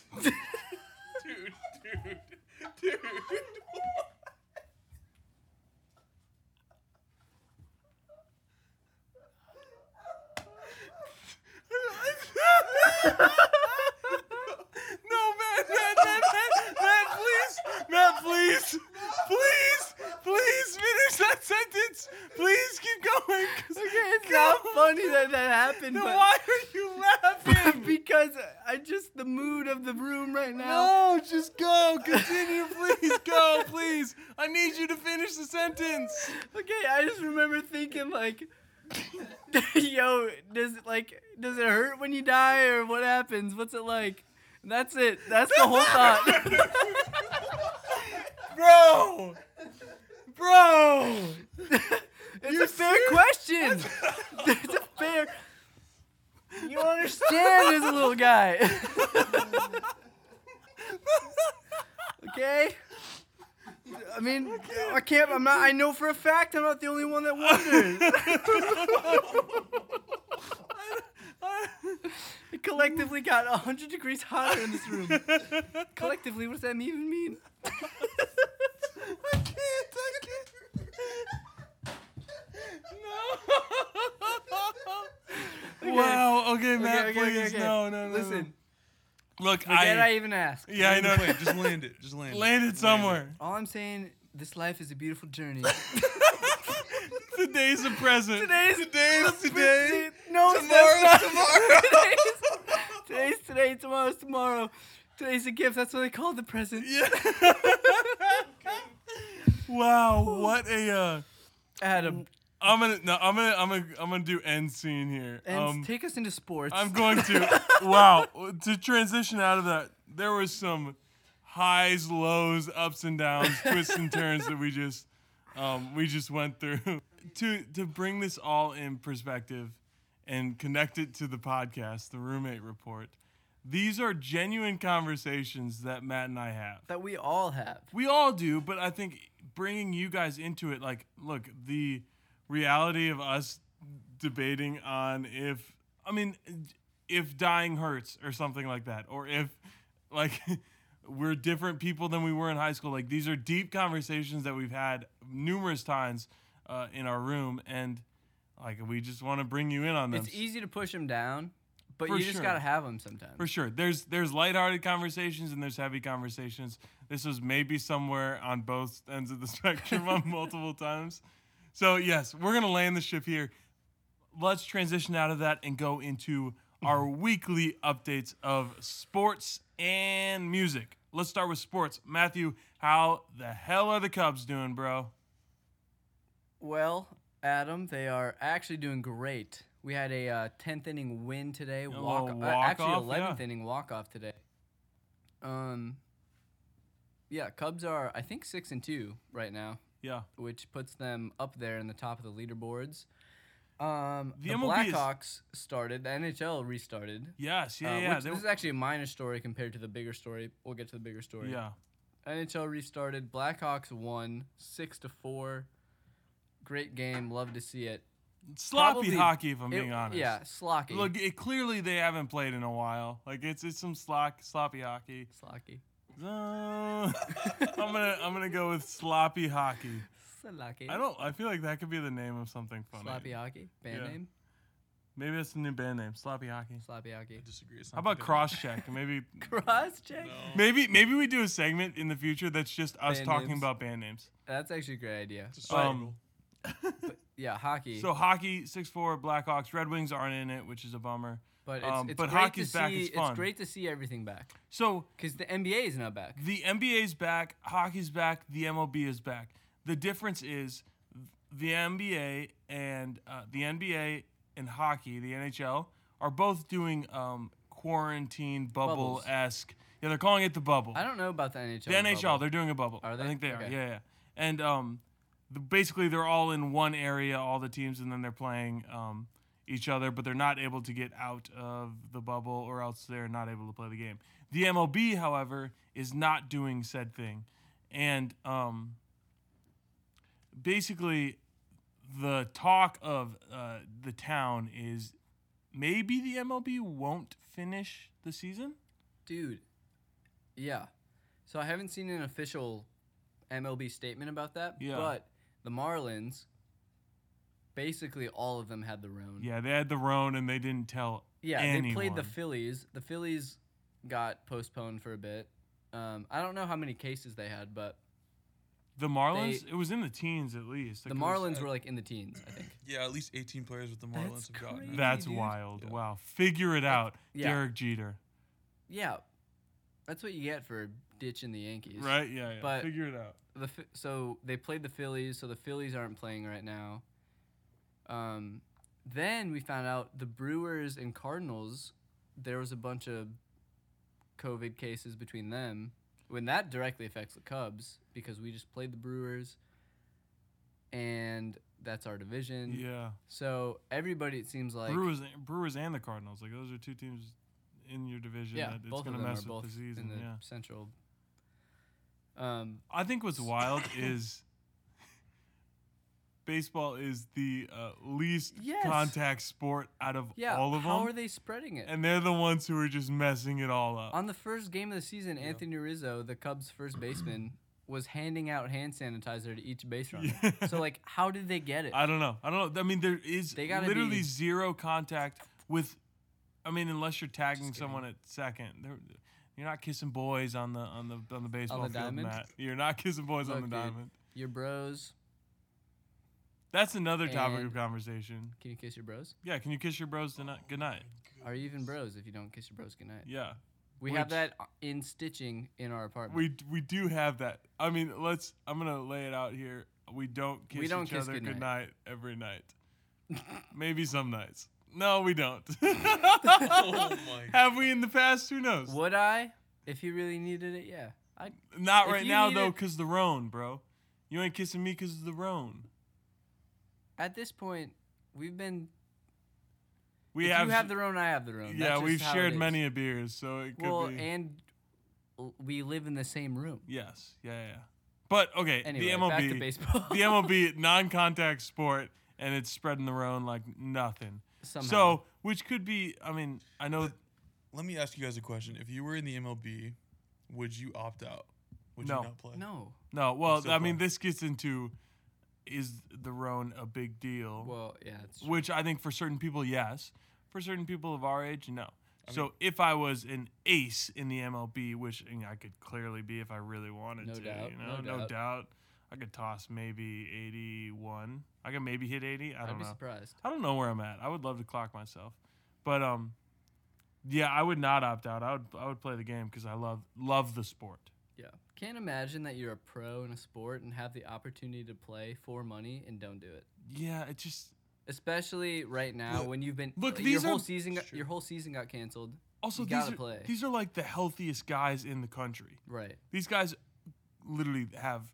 Dude, no, Matt, Matt, Matt, Matt, Matt, please, Matt, please, please, please finish that sentence. Please keep going. *laughs* Okay, it's Go. not funny that that happened, Then but why are you laughing? *laughs* because I just the mood of the room right now. No, just go. Continue, please. Go, please. I need you to finish the sentence. Okay, I just remember thinking like, *laughs* yo, does it like does it hurt when you die or what happens? What's it like? And that's it. That's the whole thought. Bro. Bro. *laughs* it's You a fair serious? question. *laughs* it's a fair. You don't understand a little guy. *laughs* okay. I mean, I can't. I'm not. I know for a fact I'm not the only one that wonders. It collectively got 100 degrees hotter in this room. collectively, what does that even mean? I can't. No. Wow. Okay, Matt. okay, okay, please. okay. No, no, no. Listen, no. Look, forget I, I. even asked. Yeah, I know. Wait, just land it. Just land it. Land it somewhere. All I'm saying, this life is a beautiful journey. *laughs* Today's a present. Today's Today's today. No, Tomorrow's not. tomorrow. today's, *laughs* today's today. Tomorrow's tomorrow. Today's a gift. That's what they call the present. Yeah. *laughs* wow, what a uh Adam, I'm gonna no, I'm gonna I'm gonna I'm gonna do end scene here. and um take us into sports. I'm going to *laughs* wow, to transition out of that. There was some highs, lows, ups and downs, twists and turns that we just um we just went through. *laughs* to to bring this all in perspective and connect it to the podcast, the roommate report. These are genuine conversations that Matt and I have. that we all have. We all do, but I think bringing you guys into it, like, look, the reality of us debating on if, I mean, if dying hurts or something like that, or if, like, *laughs* we're different people than we were in high school. Like these are deep conversations that we've had numerous times uh, in our room, and like we just want to bring you in on them. It's easy to push them down, but For you just sure. gotta have them sometimes. For sure. There's there's lighthearted conversations and there's heavy conversations. This was maybe somewhere on both ends of the *laughs* spectrum on multiple times. So yes, we're gonna land the ship here. Let's transition out of that and go into our weekly updates of sports and music. Let's start with sports. Matthew, how the hell are the Cubs doing, bro? Well, Adam, they are actually doing great. We had a uh, 10th inning win today. little Walk, uh, actually, walk-off, 11th yeah. inning walk off today. Um, yeah, Cubs are I think six and two right now, Yeah. which puts them up there in the top of the leaderboards. Um, The the, MLB is- Blackhawks started. The NHL restarted. Yes, yeah, uh, yeah. which- this is actually a minor story compared to the bigger story. We'll get to the bigger story. yeah. NHL restarted. Blackhawks won six to four. Great game. Love to see it. Sloppy Probably- hockey, if I'm It- being honest. Yeah, slocky. Look, it, clearly they haven't played in a while. Like it's it's some slock, sloppy hockey. slocky. Uh, *laughs* I'm gonna I'm gonna go with sloppy hockey. Slocky. I don't. I feel like that could be the name of something funny. Sloppy hockey. Band Yeah. name. Maybe that's the new band name. Sloppy hockey. Sloppy hockey. I disagree. How about good. cross check? *laughs* Maybe *laughs* Cross check. No. maybe maybe we do a segment in the future that's just us Band talking names. about band names. That's actually a great idea. It's a Um, struggle. Yeah, hockey. So hockey, six four Blackhawks. Red Wings aren't in it, which is a bummer. But it's, um, it's but great hockey's to back, see. it's fun. great to see everything back So because the NBA is now back. The NBA's back, hockey's back, the MLB is back. The difference is the NBA and uh, the NBA and hockey, the NHL, are both doing um, quarantine bubble esque. Yeah, they're calling it the bubble. I don't know about the NHL. The NHL, bubble. they're doing a bubble. Are they? I think they are. Yeah, yeah. And um, the, basically they're all in one area, all the teams, and then they're playing um, each other, but they're not able to get out of the bubble, or else they're not able to play the game. The MLB, however, is not doing said thing, and um, basically the talk of uh, the town is maybe the MLB won't finish the season. Dude, yeah. So I haven't seen an official MLB statement about that. Yeah. But the Marlins, basically all of them had the Roan. Yeah, they had the Roan and they didn't tell Yeah, anyone. they played the Phillies. The Phillies got postponed for a bit. Um, I don't know how many cases they had, but The Marlins, it was in the teens at least. the Like, it was- Marlins were like in the teens, I think. Yeah, at least 18 players with the That's Marlins have gotten crazy. That's dude. wild. Yeah. Wow. Figure it out, yeah. Derek Jeter. Yeah, that's what you get for ditching the Yankees. Right? Yeah, yeah. But- Figure it out. The so they played the Phillies, so the Phillies aren't playing right now. Um, then we found out the Brewers and Cardinals. There was a bunch of COVID cases between them. When that directly affects the Cubs because we just played the Brewers, and that's our division. Yeah. So everybody, it seems like Brewers, Brewers and the Cardinals. Like those are two teams in your division yeah, that it's both of gonna them mess are with both the season. in the yeah. Central. Um, I think what's wild *coughs* is baseball is the uh, least Yes. contact sport out of yeah, all of how them, How are they spreading it? and they're the ones who are just messing it all up. On the first game of the season, Anthony Rizzo, the Cubs' first baseman, was handing out hand sanitizer to each base runner. Yeah. *laughs* So like, how did they get it? I don't know. I don't know. I mean, there is They gotta literally be- zero contact with. I mean, unless you're tagging someone at second, They're- you're not kissing boys on the on the on the baseball on the field, diamond? Matt. You're not *laughs* kissing boys on Look, the dude. diamond. Your bros, That's another topic And- of conversation. can you kiss your bros? Yeah, can you kiss your bros tonight? Good night. Are you even bros if you don't kiss your bros goodnight? Yeah, We have Which- that in stitching in our apartment. we we do have that. I mean, let's. I'm gonna lay it out here. We don't kiss We don't each kiss other goodnight. good night every night. *laughs* Maybe some nights. No, we don't. *laughs* Oh my Have we in the past? Who knows? Would I? If you really needed it, yeah. I Not If right you now though, cause the roan, bro. You ain't kissing me cause of the roan. At this point we've been. We if have, you have the own, I have the own. yeah, That's just we've how shared many a beers, so it could Well, be. and we live in the same room. yes, yeah, yeah. But okay, Anyway, the MLB, back to baseball. *laughs* the MLB *laughs* non-contact sport, and it's spreading the roan like nothing. Somehow. So, which could be, I mean, I know, Let me ask you guys a question. If you were in the MLB would you opt out? Would No. you not play? No. No, well, still I mean, this gets into is the Roan a big deal? Well, yeah, it's Which I think for certain people, yes. For certain people of our age, no. so if I was an ace in the MLB, which I could clearly be if I really wanted No to, doubt, you know, no no doubt. doubt. I could toss maybe 81. I could maybe hit 80. I I'd don't be know. surprised. I don't know where I'm at. I would love to clock myself, but um, yeah, I would not opt out. I would I would play the game because I love love the sport. Can't imagine that you're a pro in a sport and have the opportunity to play for money and don't do it. Yeah, it just Especially right now Look- when you've been look, your these whole are- season got, your whole season got canceled. also You these are play. these are like the healthiest guys in the country. Right. These guys literally have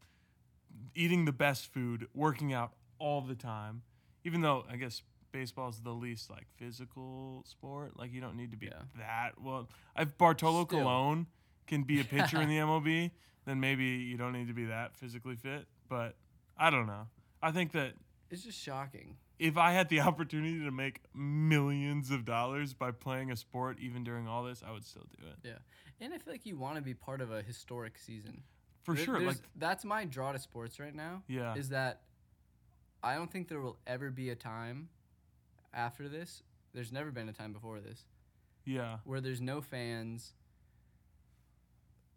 eating the best food, working out all the time. Even though I guess baseball is the least like physical sport, like you don't need to be Yeah. that well. I've Bartolo Still. Colon can be a pitcher in the *laughs* MLB, then maybe you don't need to be that physically fit. But I don't know. I think that It's just shocking. if I had the *laughs* opportunity to make millions of dollars by playing a sport, even during all this, I would still do it Yeah. And I feel like you want to be part of a historic season. for There- sure. Like, that's my draw to sports right now. yeah, Is that I don't think there will ever be a time after this. There's never been a time before this yeah, where there's no fans.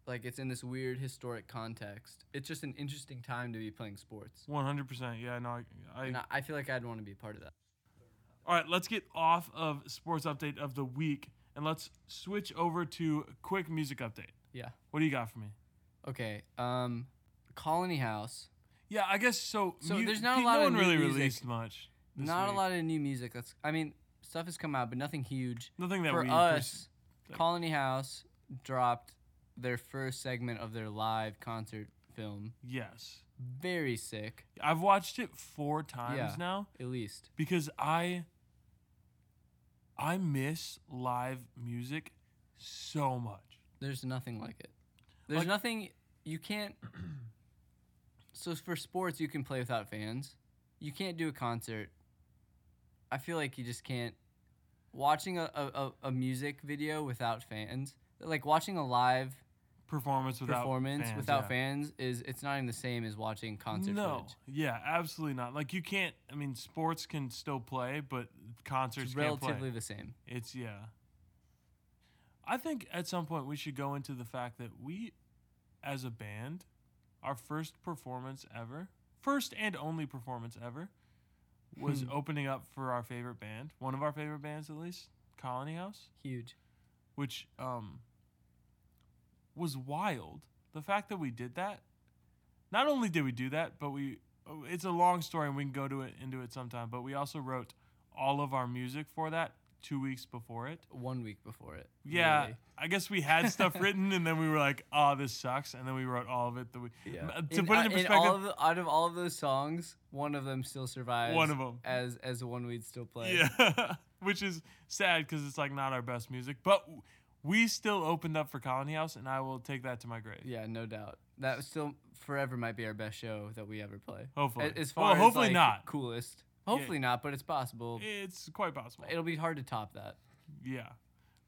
Like it's in this weird historic context. It's just an interesting time to be playing sports. one hundred percent. Yeah, no, I, I and I, I feel like I'd want to be a part of that. All right, let's get off of sports update of the week and let's switch over to quick music update. Yeah. What do you got for me? Okay. Um, Colony House. Yeah, I guess so. So mu- there's not a lot no of one new really music. released much. Not week. a lot of new music. That's. I mean, stuff has come out, but nothing huge. Nothing that For we us, like- Colony House dropped their first segment of their live concert film. yes, Very sick, I've watched it four times Yeah. now at least. because I I miss live music so much. There's nothing like it. There's Like- nothing you can't. *clears throat* so for sports, you can play without fans. You can't do a concert. I feel like you just can't. Watching a, a, a- a music video without fans, like watching a live Performance without performance fans, without yeah. fans, is it's not even the same as watching concert no, footage. yeah, absolutely not. Like you can't. I mean, sports can still play, but concerts It's can't play. relatively the same. It's yeah. I think at some point we should go into the fact that we, as a band, our first performance ever, first and only performance ever, was Hmm. opening up for our favorite band, one of our favorite bands at least, Colony House, Huge. which um was wild. The fact that we did that, not only did we do that, but we it's a long story and we can go to it into it sometime, but we also wrote all of our music for that 2 weeks before it. One week before it. Yeah, really. I guess we had stuff *laughs* written, and then we were like, "Oh, this sucks," and then we wrote all of it. The week. Yeah. To In- put it in in perspective, all of the, out of all of those songs, one of them still survives. One of them. as as the one we'd still play. yeah, *laughs* which is sad because it's like not our best music, but we still opened up for Colony House, and I will take that to my grave. Yeah, no doubt. That still forever might be our best show that we ever play. Hopefully, As far well, as hopefully like, not. coolest. Hopefully not, but it's possible. It's quite possible. It'll be hard to top that. yeah,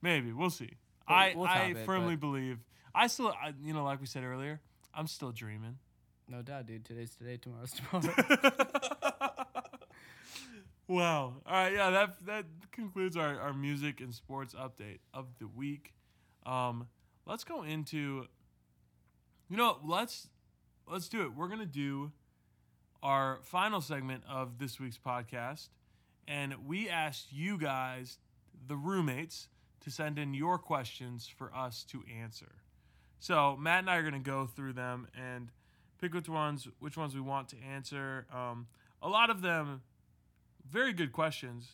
maybe we'll see. We'll- I we'll I it, firmly believe. I still, I, you know, like we said earlier, I'm still dreaming. No doubt, dude. Today's today, tomorrow's *laughs* tomorrow. *laughs* wow. All right. Yeah. That that concludes our, our music and sports update of the week. Um, let's go into. You know, let's let's do it. We're gonna do our final segment of this week's podcast, and we asked you guys, the roommates, to send in your questions for us to answer. So Matt and I are gonna go through them and pick which ones which ones we want to answer. Um, a lot of them, very good questions.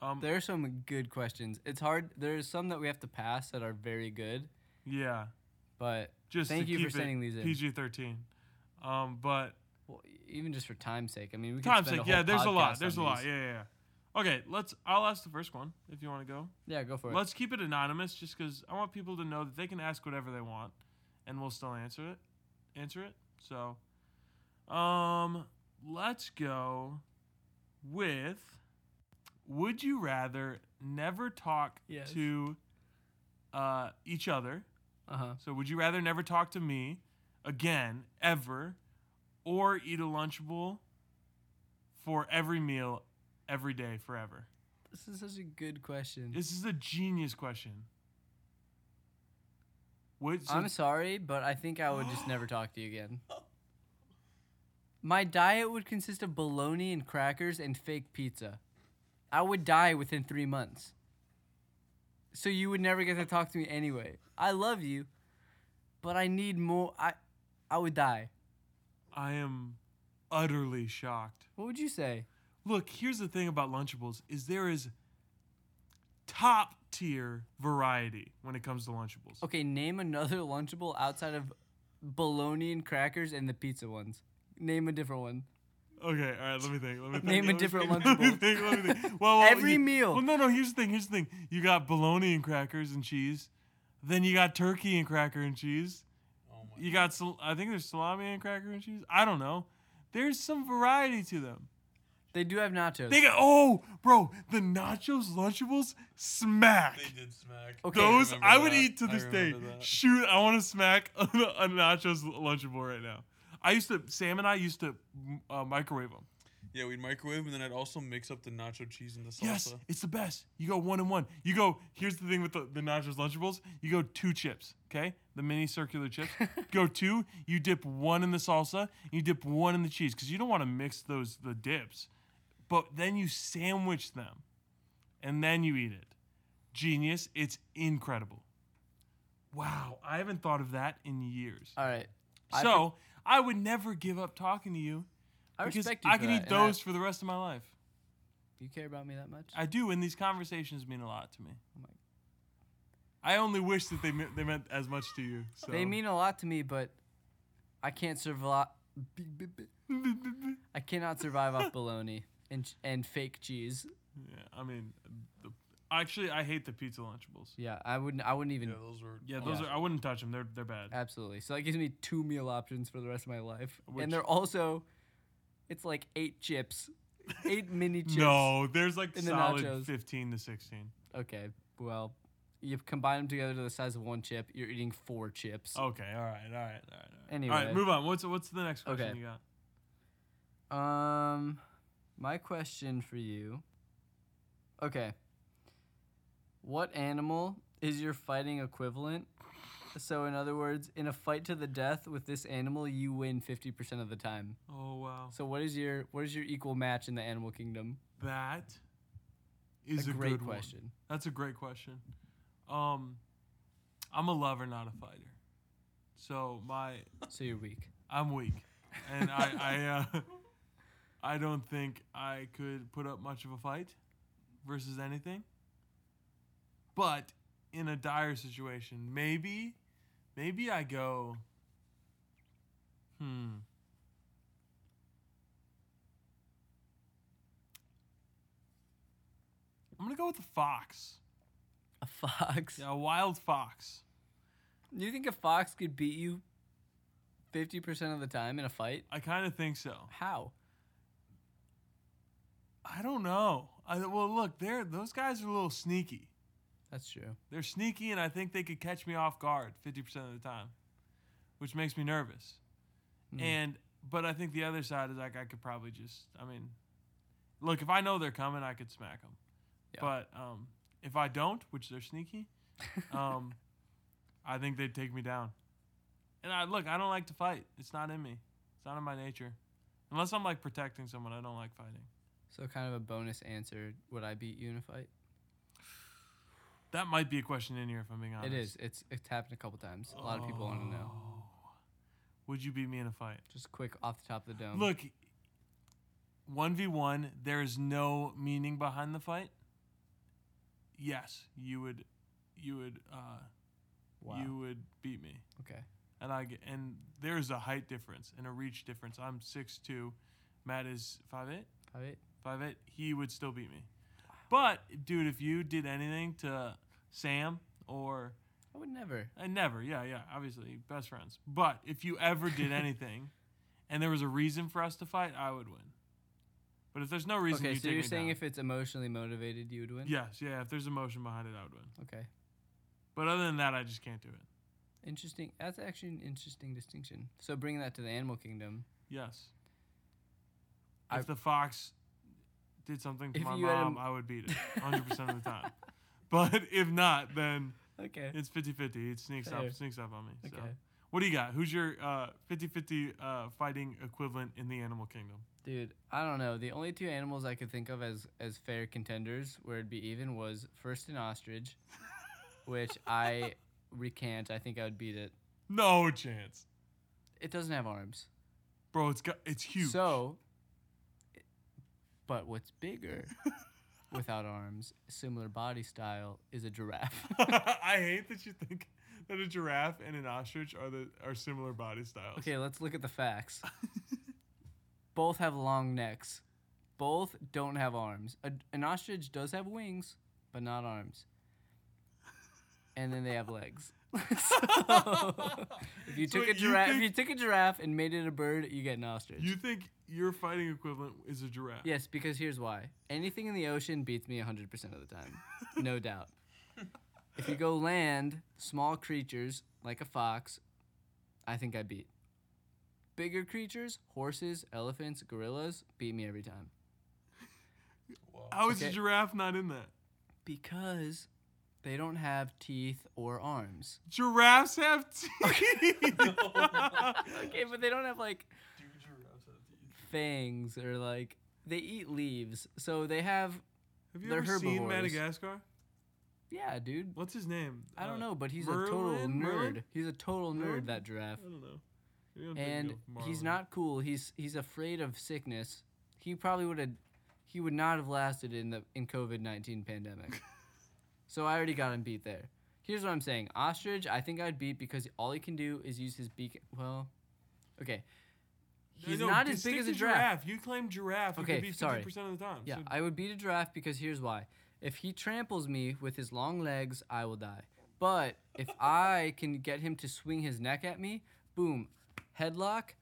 Um, there are some good questions. It's hard. There's some that we have to pass that are very good, yeah, but just Thank you for sending these in. PG thirteen. Um, but well, even just for time's sake. I mean, we time's sake, yeah, there's a lot. There's a lot. these. Yeah, yeah, yeah. Okay, let's. I'll ask the first one if you want to go. Yeah, go for it. Let's keep it anonymous, just because I want people to know that they can ask whatever they want, and we'll still answer it. Answer it. So, um, let's go with. Would you rather never talk Yes. to uh, each other Uh huh. So would you rather never talk to me again ever, or eat a Lunchable for every meal every day forever? This is such a good question. This is a genius question. So- I'm sorry, but I think I would just never talk to you again. *gasps* *laughs* My diet would consist of bologna and crackers and fake pizza. I would die within three months. So you would never get to talk to me anyway. I love you, but I need more. I, I would die. I am utterly shocked. What would you say? Look, here's the thing about Lunchables is there is top tier variety when it comes to Lunchables. Okay, name another Lunchable outside of bologna and crackers and the pizza ones. Name a different one. Okay, all right. Let me think. Let me think. Name a let me different think, *laughs* Let me Lunchable. think. Let me think. Well, well, Every you- meal. Well, no, no. Here's the thing. Here's the thing. You got bologna and crackers and cheese. Then you got turkey and cracker and cheese. Oh my. You got, sal- I think there's salami and cracker and cheese. I don't know. There's some variety to them. They do have nachos. They got oh, bro, the nachos Lunchables smack. They did smack. Okay. Those remember I would that. eat to this day. that. Shoot, I want to smack *laughs* a, a nachos Lunchable right now. I used to Sam and I used to uh, microwave them. Yeah, we'd microwave them, and then I'd also mix up the nacho cheese and the salsa. Yes, it's the best. You go one and one. You go. Here's the thing with the, the nachos Lunchables. You go two chips. Okay, the mini circular chips. *laughs* go two. You dip one in the salsa. You dip one in the cheese because you don't want to mix those the dips. But then you sandwich them, and then you eat it. Genius. It's incredible. Wow, I haven't thought of that in years. All right. I so I would never give up talking to you I because respect you. I for can that, eat and I- those for the rest of my life. you care about me that much? I do, and these conversations mean a lot to me. Oh my- I only wish that they meant, they meant as much to you. So. They mean a lot to me, but I can't survive. I cannot survive off *laughs* bologna and and fake cheese. yeah, I mean, actually, I hate the pizza Lunchables. Yeah, I wouldn't. I wouldn't even. Yeah, those were. Yeah, those Yeah. are. I wouldn't touch them. They're they're bad. Absolutely. So that gives me two meal options for the rest of my life, Which- and they're also, it's like eight chips, eight mini *laughs* chips. No, there's like in the solid nachos. fifteen to sixteen. Okay. Well, you combine them together to the size of one chip. You're eating four chips. Okay, all right, all right, all right. All right. Anyway. right, move on. What's what's the next question Okay. you got? Um, my question for you. Okay. What animal is your fighting equivalent? So, in other words, in a fight to the death with this animal, you win fifty percent of the time. Oh wow, So, what is your what is your equal match in the animal kingdom? that is a, a great good one. question. That's a great question. Um, I'm a lover, not a fighter. So my So you're weak. I'm weak, and I *laughs* I uh, I don't think I could put up much of a fight versus anything. But in a dire situation, maybe maybe I go. Hmm. I'm gonna go with the fox. A fox. Yeah, a wild fox. Do you think a fox could beat you fifty percent of the time in a fight? I kind of think so. How? I don't know. I, well, look, they're those guys are a little sneaky. That's true. They're sneaky, and I think they could catch me off guard 50% of the time, which makes me nervous. Hmm. And but I think the other side is like I could probably just. I mean, look, if I know they're coming, I could smack them. Yeah. But um, if I don't, which they're sneaky, *laughs* um, I think they'd take me down. And I look, I don't like to fight. It's not in me. It's not in my nature. Unless I'm like protecting someone, I don't like fighting. So kind of a bonus answer. Would I beat you in a fight? That might be a question in here, if I'm being honest. It is. It's it's happened a couple times. A lot of people want to know. Oh. Would you beat me in a fight? Just quick off the top of the dome. Look, one v one. There is no meaning behind the fight. Yes, you would, you would, uh, Wow. you would beat me, okay. and I get, and there's a height difference and a reach difference. I'm six two, Matt is five eight. Five eight. Five eight. He would still beat me. But dude, if you did anything to Sam or I would never. I never, yeah, yeah, obviously best friends. But if you ever did *laughs* anything, and there was a reason for us to fight, I would win. But if there's no reason, Okay, you so you're saying down. if it's emotionally motivated, you would win. yes, yeah, if there's emotion behind it, I would win. Okay. But other than that, I just can't do it. Interesting. That's actually an interesting distinction. So bringing that to the animal kingdom, Yes. If the fox did something to If my mom, I would beat it *laughs* 100% of the time. But if not, then okay, it's 50-50. It sneaks Fair. up sneaks up on me. So. okay, What do you got? Who's your uh, 50-50 uh, fighting equivalent in the animal kingdom? dude. I don't know. The only two animals I could think of as as fair contenders where it'd be even was first an ostrich, *laughs* which I recant. I think I would beat it. No chance. It doesn't have arms. Bro, it's got it's huge. So, but what's bigger *laughs* without arms, similar body style, is a giraffe. *laughs* I hate that you think that a giraffe and an ostrich are the are similar body styles. okay, let's look at the facts. *laughs* Both have long necks. Both don't have arms. A, an ostrich does have wings, but not arms. And then they have legs. *laughs* *laughs* so, if you So took a you giraffe, if you took a giraffe and made it a bird, you get an ostrich. You think your fighting equivalent is a giraffe? Yes, because here's why. Anything in the ocean beats me 100% of the time. No *laughs* doubt. If you go land, small creatures like a fox, I think I beat. Bigger creatures, horses, elephants, gorillas, beat me every time. How is a giraffe not in that? Because they don't have teeth or arms. Giraffes have teeth. okay, but they don't have like Do giraffes have teeth? fangs or like they eat leaves. So they have Have you They're ever seen herbivores. Madagascar? yeah, dude. What's his name? I don't Uh, know, but he's a total Merlin? nerd. Merlin? He's a total Merlin? nerd that giraffe. I don't know. Maybe I'm thinking and of he's Marlin. not cool. He's he's afraid of sickness. He probably would have he would not have lasted in the in COVID nineteen pandemic. *laughs* so I already got him beat there. Here's what I'm saying: ostrich, I think I'd beat because all he can do is use his beak. Well, okay, he's No, not as big as a to giraffe. You claim giraffe. You Okay, could be sorry. 50% of the time. Yeah, So I would beat a giraffe because here's why. If he tramples me with his long legs, I will die. But if *laughs* I can get him to swing his neck at me, boom, headlock,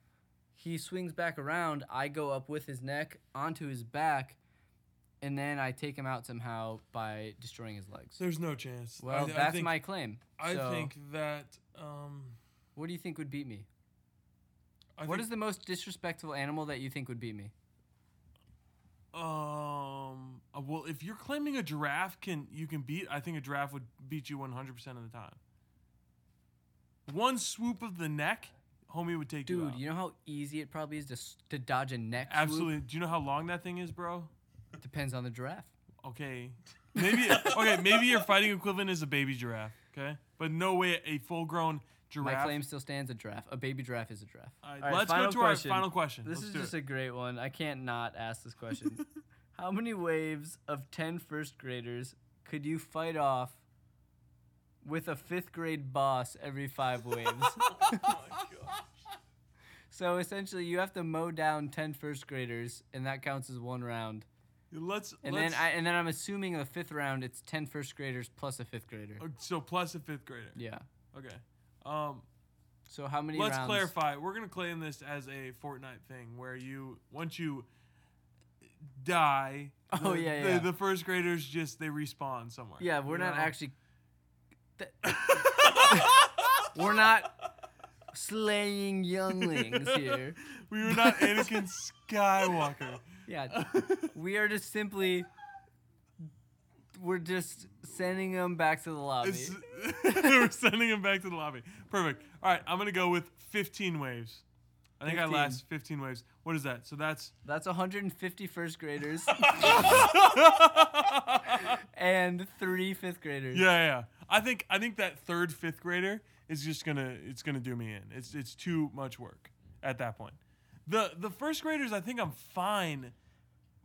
he swings back around, I go up with his neck onto his back, and then I take him out somehow by destroying his legs. there's no chance. Well, th- that's think- my claim. I So, think that. Um, What do you think would beat me? I What is the most disrespectful animal that you think would beat me? Um. uh, Well, if you're claiming a giraffe can you can beat, I think a giraffe would beat you 100 percent of the time. One swoop of the neck, homie would take you Dude, you know how easy it probably is to, to dodge a neck swoop? Absolutely. Do you know how long that thing is, bro? Depends on the giraffe. Okay. Maybe okay. Maybe your fighting equivalent is a baby giraffe. Okay, but no way a full-grown giraffe. My claim still stands a giraffe. A baby giraffe is a giraffe. All right, All right, let's go to question. our final question. This Let's is just it. a great one. I can't not ask this question. *laughs* How many waves of 10 first graders could you fight off with a fifth grade boss every five *laughs* waves? Oh so essentially, you have to mow down 10 first graders, and that counts as one round. Let's And let's, then I, and then I'm assuming the fifth round, it's 10 first graders plus a fifth grader. uh, so plus a fifth grader. Yeah. Okay. Um, So how many let's rounds? clarify. We're gonna claim this as a Fortnite thing, where you once you die. *laughs* Oh, the, yeah, the, yeah. The first graders just they respawn somewhere. Yeah, we're you not know? actually. Th- *laughs* *laughs* we're not slaying younglings here. We were not Anakin Skywalker. Yeah, we are just simply. We're just sending them back to the lobby. *laughs* We're sending them back to the lobby. Perfect. All right, I'm gonna go with 15 waves. I think 15. I last 15 waves. What is that? So that's That's 150 first graders *laughs* and three fifth graders. yeah, yeah. I think I think that third fifth grader is just gonna it's gonna do me in. It's it's too much work at that point. The the first graders I think I'm fine.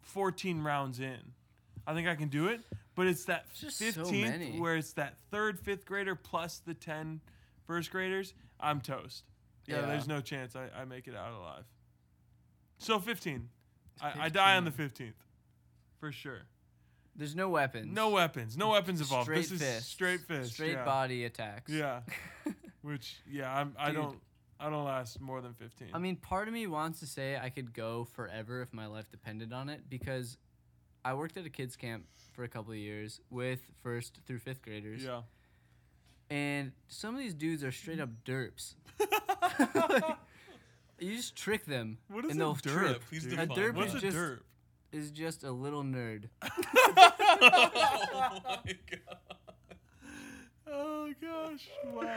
14 rounds in, I think I can do it. But it's that It's just so 15th many. where it's that third fifth grader plus the 10 first graders. I'm toast. Yeah, Yeah. there's no chance I, I make it out alive. So 15. I, I die on the 15th. For sure. There's no weapons. No weapons. No weapons involved. Straight this is fists. straight fist. Straight yeah. body attacks. Yeah. *laughs* Which yeah, I'm I Dude. don't I don't last more than 15. I mean, part of me wants to say I could go forever if my life depended on it because I worked at a kids camp for a couple of years with first through fifth graders. yeah. and some of these dudes are straight up derps. *laughs* you just trick them, What is and a they'll derp? trip. Please define. A derp What's is a just derp? is just a little nerd. *laughs* oh my god. *laughs* Oh gosh! Wow.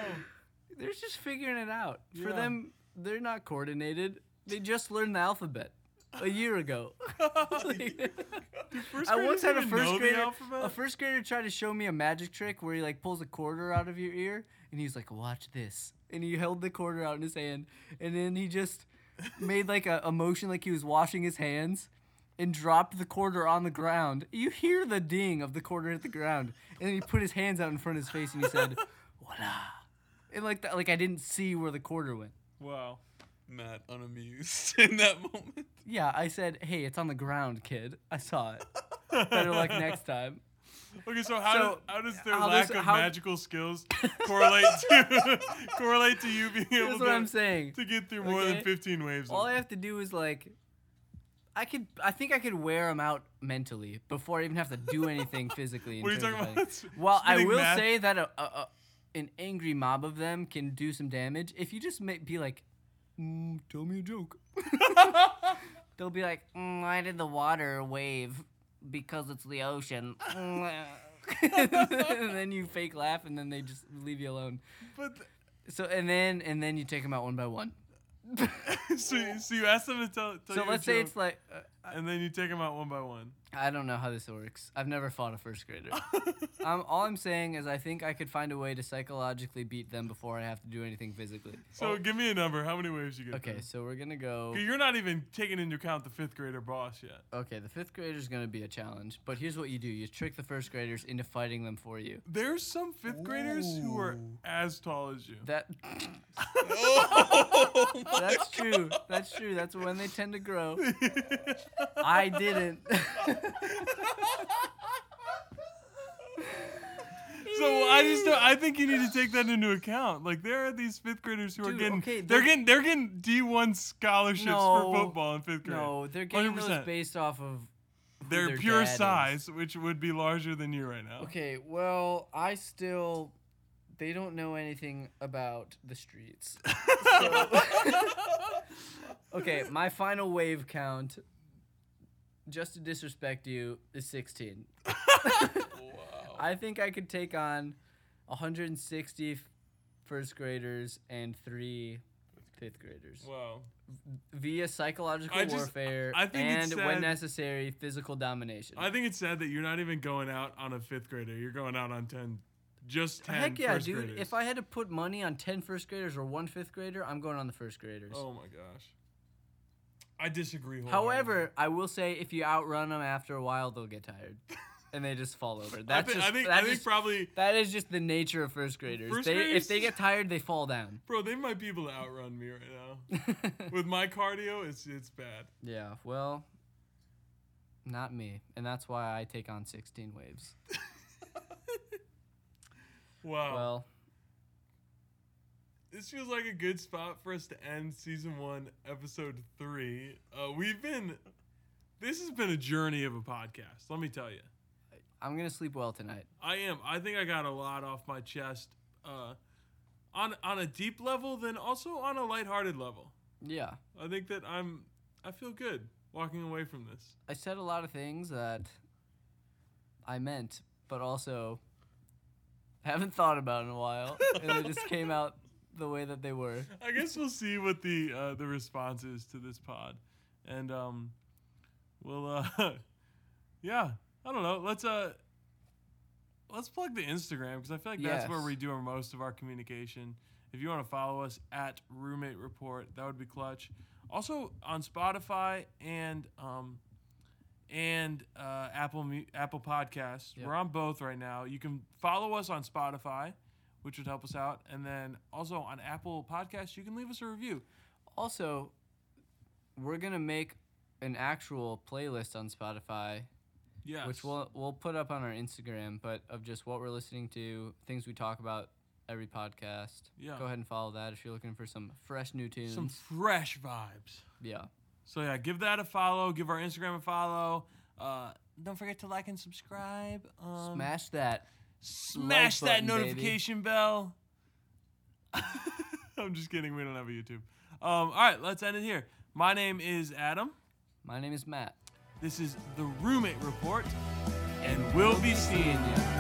They're just figuring it out. For Yeah. them, they're not coordinated. They just learned the alphabet a year ago. Like- *laughs* First I once graders had a even first know the grader. alphabet? A first grader tried to show me a magic trick where he like pulls a quarter out of your ear, and he's like, "Watch this," and he held the quarter out in his hand, and then he just made like a, a motion like he was washing his hands, and dropped the quarter on the ground. You hear the ding of the quarter hit the ground, and then he put his hands out in front of his face and he said, *laughs* "Voila!" And like that, like I didn't see where the quarter went. Wow. Matt unamused *laughs* in that moment. Yeah, I said, "Hey, it's on the ground, kid. I saw it. Better luck *laughs* next time." Okay, so how, So, does, how does their how lack this- of how- magical skills *laughs* correlate to correlate to you being able Here's to, what I'm saying. to get through more than 15 waves? All I have to do is like, I could, I think I could wear them out mentally before I even have to do anything physically. What are you talking about? Well, I will math? say that a, a, a, an angry mob of them can do some damage if you just make, be like, mm, tell me a joke. *laughs* They'll be like, mm, why did the water wave? Because it's the ocean. *laughs* and then you fake laugh, and then they just leave you alone. But So and then and then you take them out one by one. *laughs* so, you- so you ask them to tell. tell so let's say joke, it's like uh, and then you take them out one by one. I don't know how this works. I've never fought a first grader. *laughs* um, all I'm saying is I think I could find a way to psychologically beat them before I have to do anything physically. So give me a number. How many waves you get? Okay, through? so we're gonna go. You're not even taking into account the fifth grader boss yet. Okay, the fifth grader is gonna be a challenge, but here's what you do: you trick the first graders into fighting them for you. There's some fifth graders who are as tall as you. That oh *laughs* that's true. That's true. That's when they tend to grow. *laughs* I didn't. So I just don't, I think you need to take that into account. Like there are these fifth graders who are getting okay, they're they're- getting they're getting D one scholarships No. for football in fifth grade. no, they're getting those 100%. based off of. They're their pure dad is. size, which would be larger than you right now. Okay, well, I still. They don't know anything about the streets. *laughs* So- *laughs* okay, my final wave count, just to disrespect you, is 16. I think I could take on 160 first graders and three fifth graders Wow. via psychological I just- warfare I think and, when necessary, physical domination. I think it's sad that you're not even going out on a fifth grader. You're going out on ten, just ten. Heck yeah, dude. Graders. If I had to put money on 10 first graders or one fifth grader, I'm going on the first graders. oh my gosh, I disagree. However, I will say if you outrun them after a while, they'll get tired. and they just fall over. *laughs* I That's think, just, I think, I think just- probably, that is just the nature of first graders. First they, graders- If they get tired, they fall down. bro, they might be able to outrun me right now. *laughs* With my cardio, it's it's bad. yeah, well, not me. And that's why I take on 16 waves. *laughs* Wow. Well, this feels like a good spot for us to end season one, episode three. Uh, we've been, this has been a journey of a podcast. Let me tell you, I'm going to sleep well tonight. I am. I think I got a lot off my chest, uh, on on a deep level, then also on a lighthearted level. Yeah. I think that I'm, I feel good walking away from this. I said a lot of things that I meant, but also haven't thought about in a while. and they just *laughs* came out the way that they were. *laughs* I guess we'll see what the uh, the response is to this pod, and um, we'll uh, *laughs* yeah, I don't know. Let's uh, let's plug the Instagram because I feel like that's where we do our most of our communication. If you want to follow us at Roommate Report, that would be clutch. Also on Spotify and um, and uh, Apple Apple Podcasts. Yep. We're on both right now. You can follow us on Spotify, which would help us out, and then also on Apple Podcasts, you can leave us a review. Also, we're going to make an actual playlist on Spotify, Yes. which we'll, we'll put up on our Instagram, but of just what we're listening to, things we talk about every podcast. Yeah. Go ahead and follow that if you're looking for some fresh new tunes. some fresh vibes. yeah. So yeah, give that a follow. Give our Instagram a follow. Uh, don't forget to like and subscribe. Um, Smash that. Smash that button, baby. notification bell. *laughs* I'm just kidding. We don't have a YouTube. Um, all right, let's end it here. My name is Adam. My name is Matt. This is the Roommate Report, and we'll be seeing you.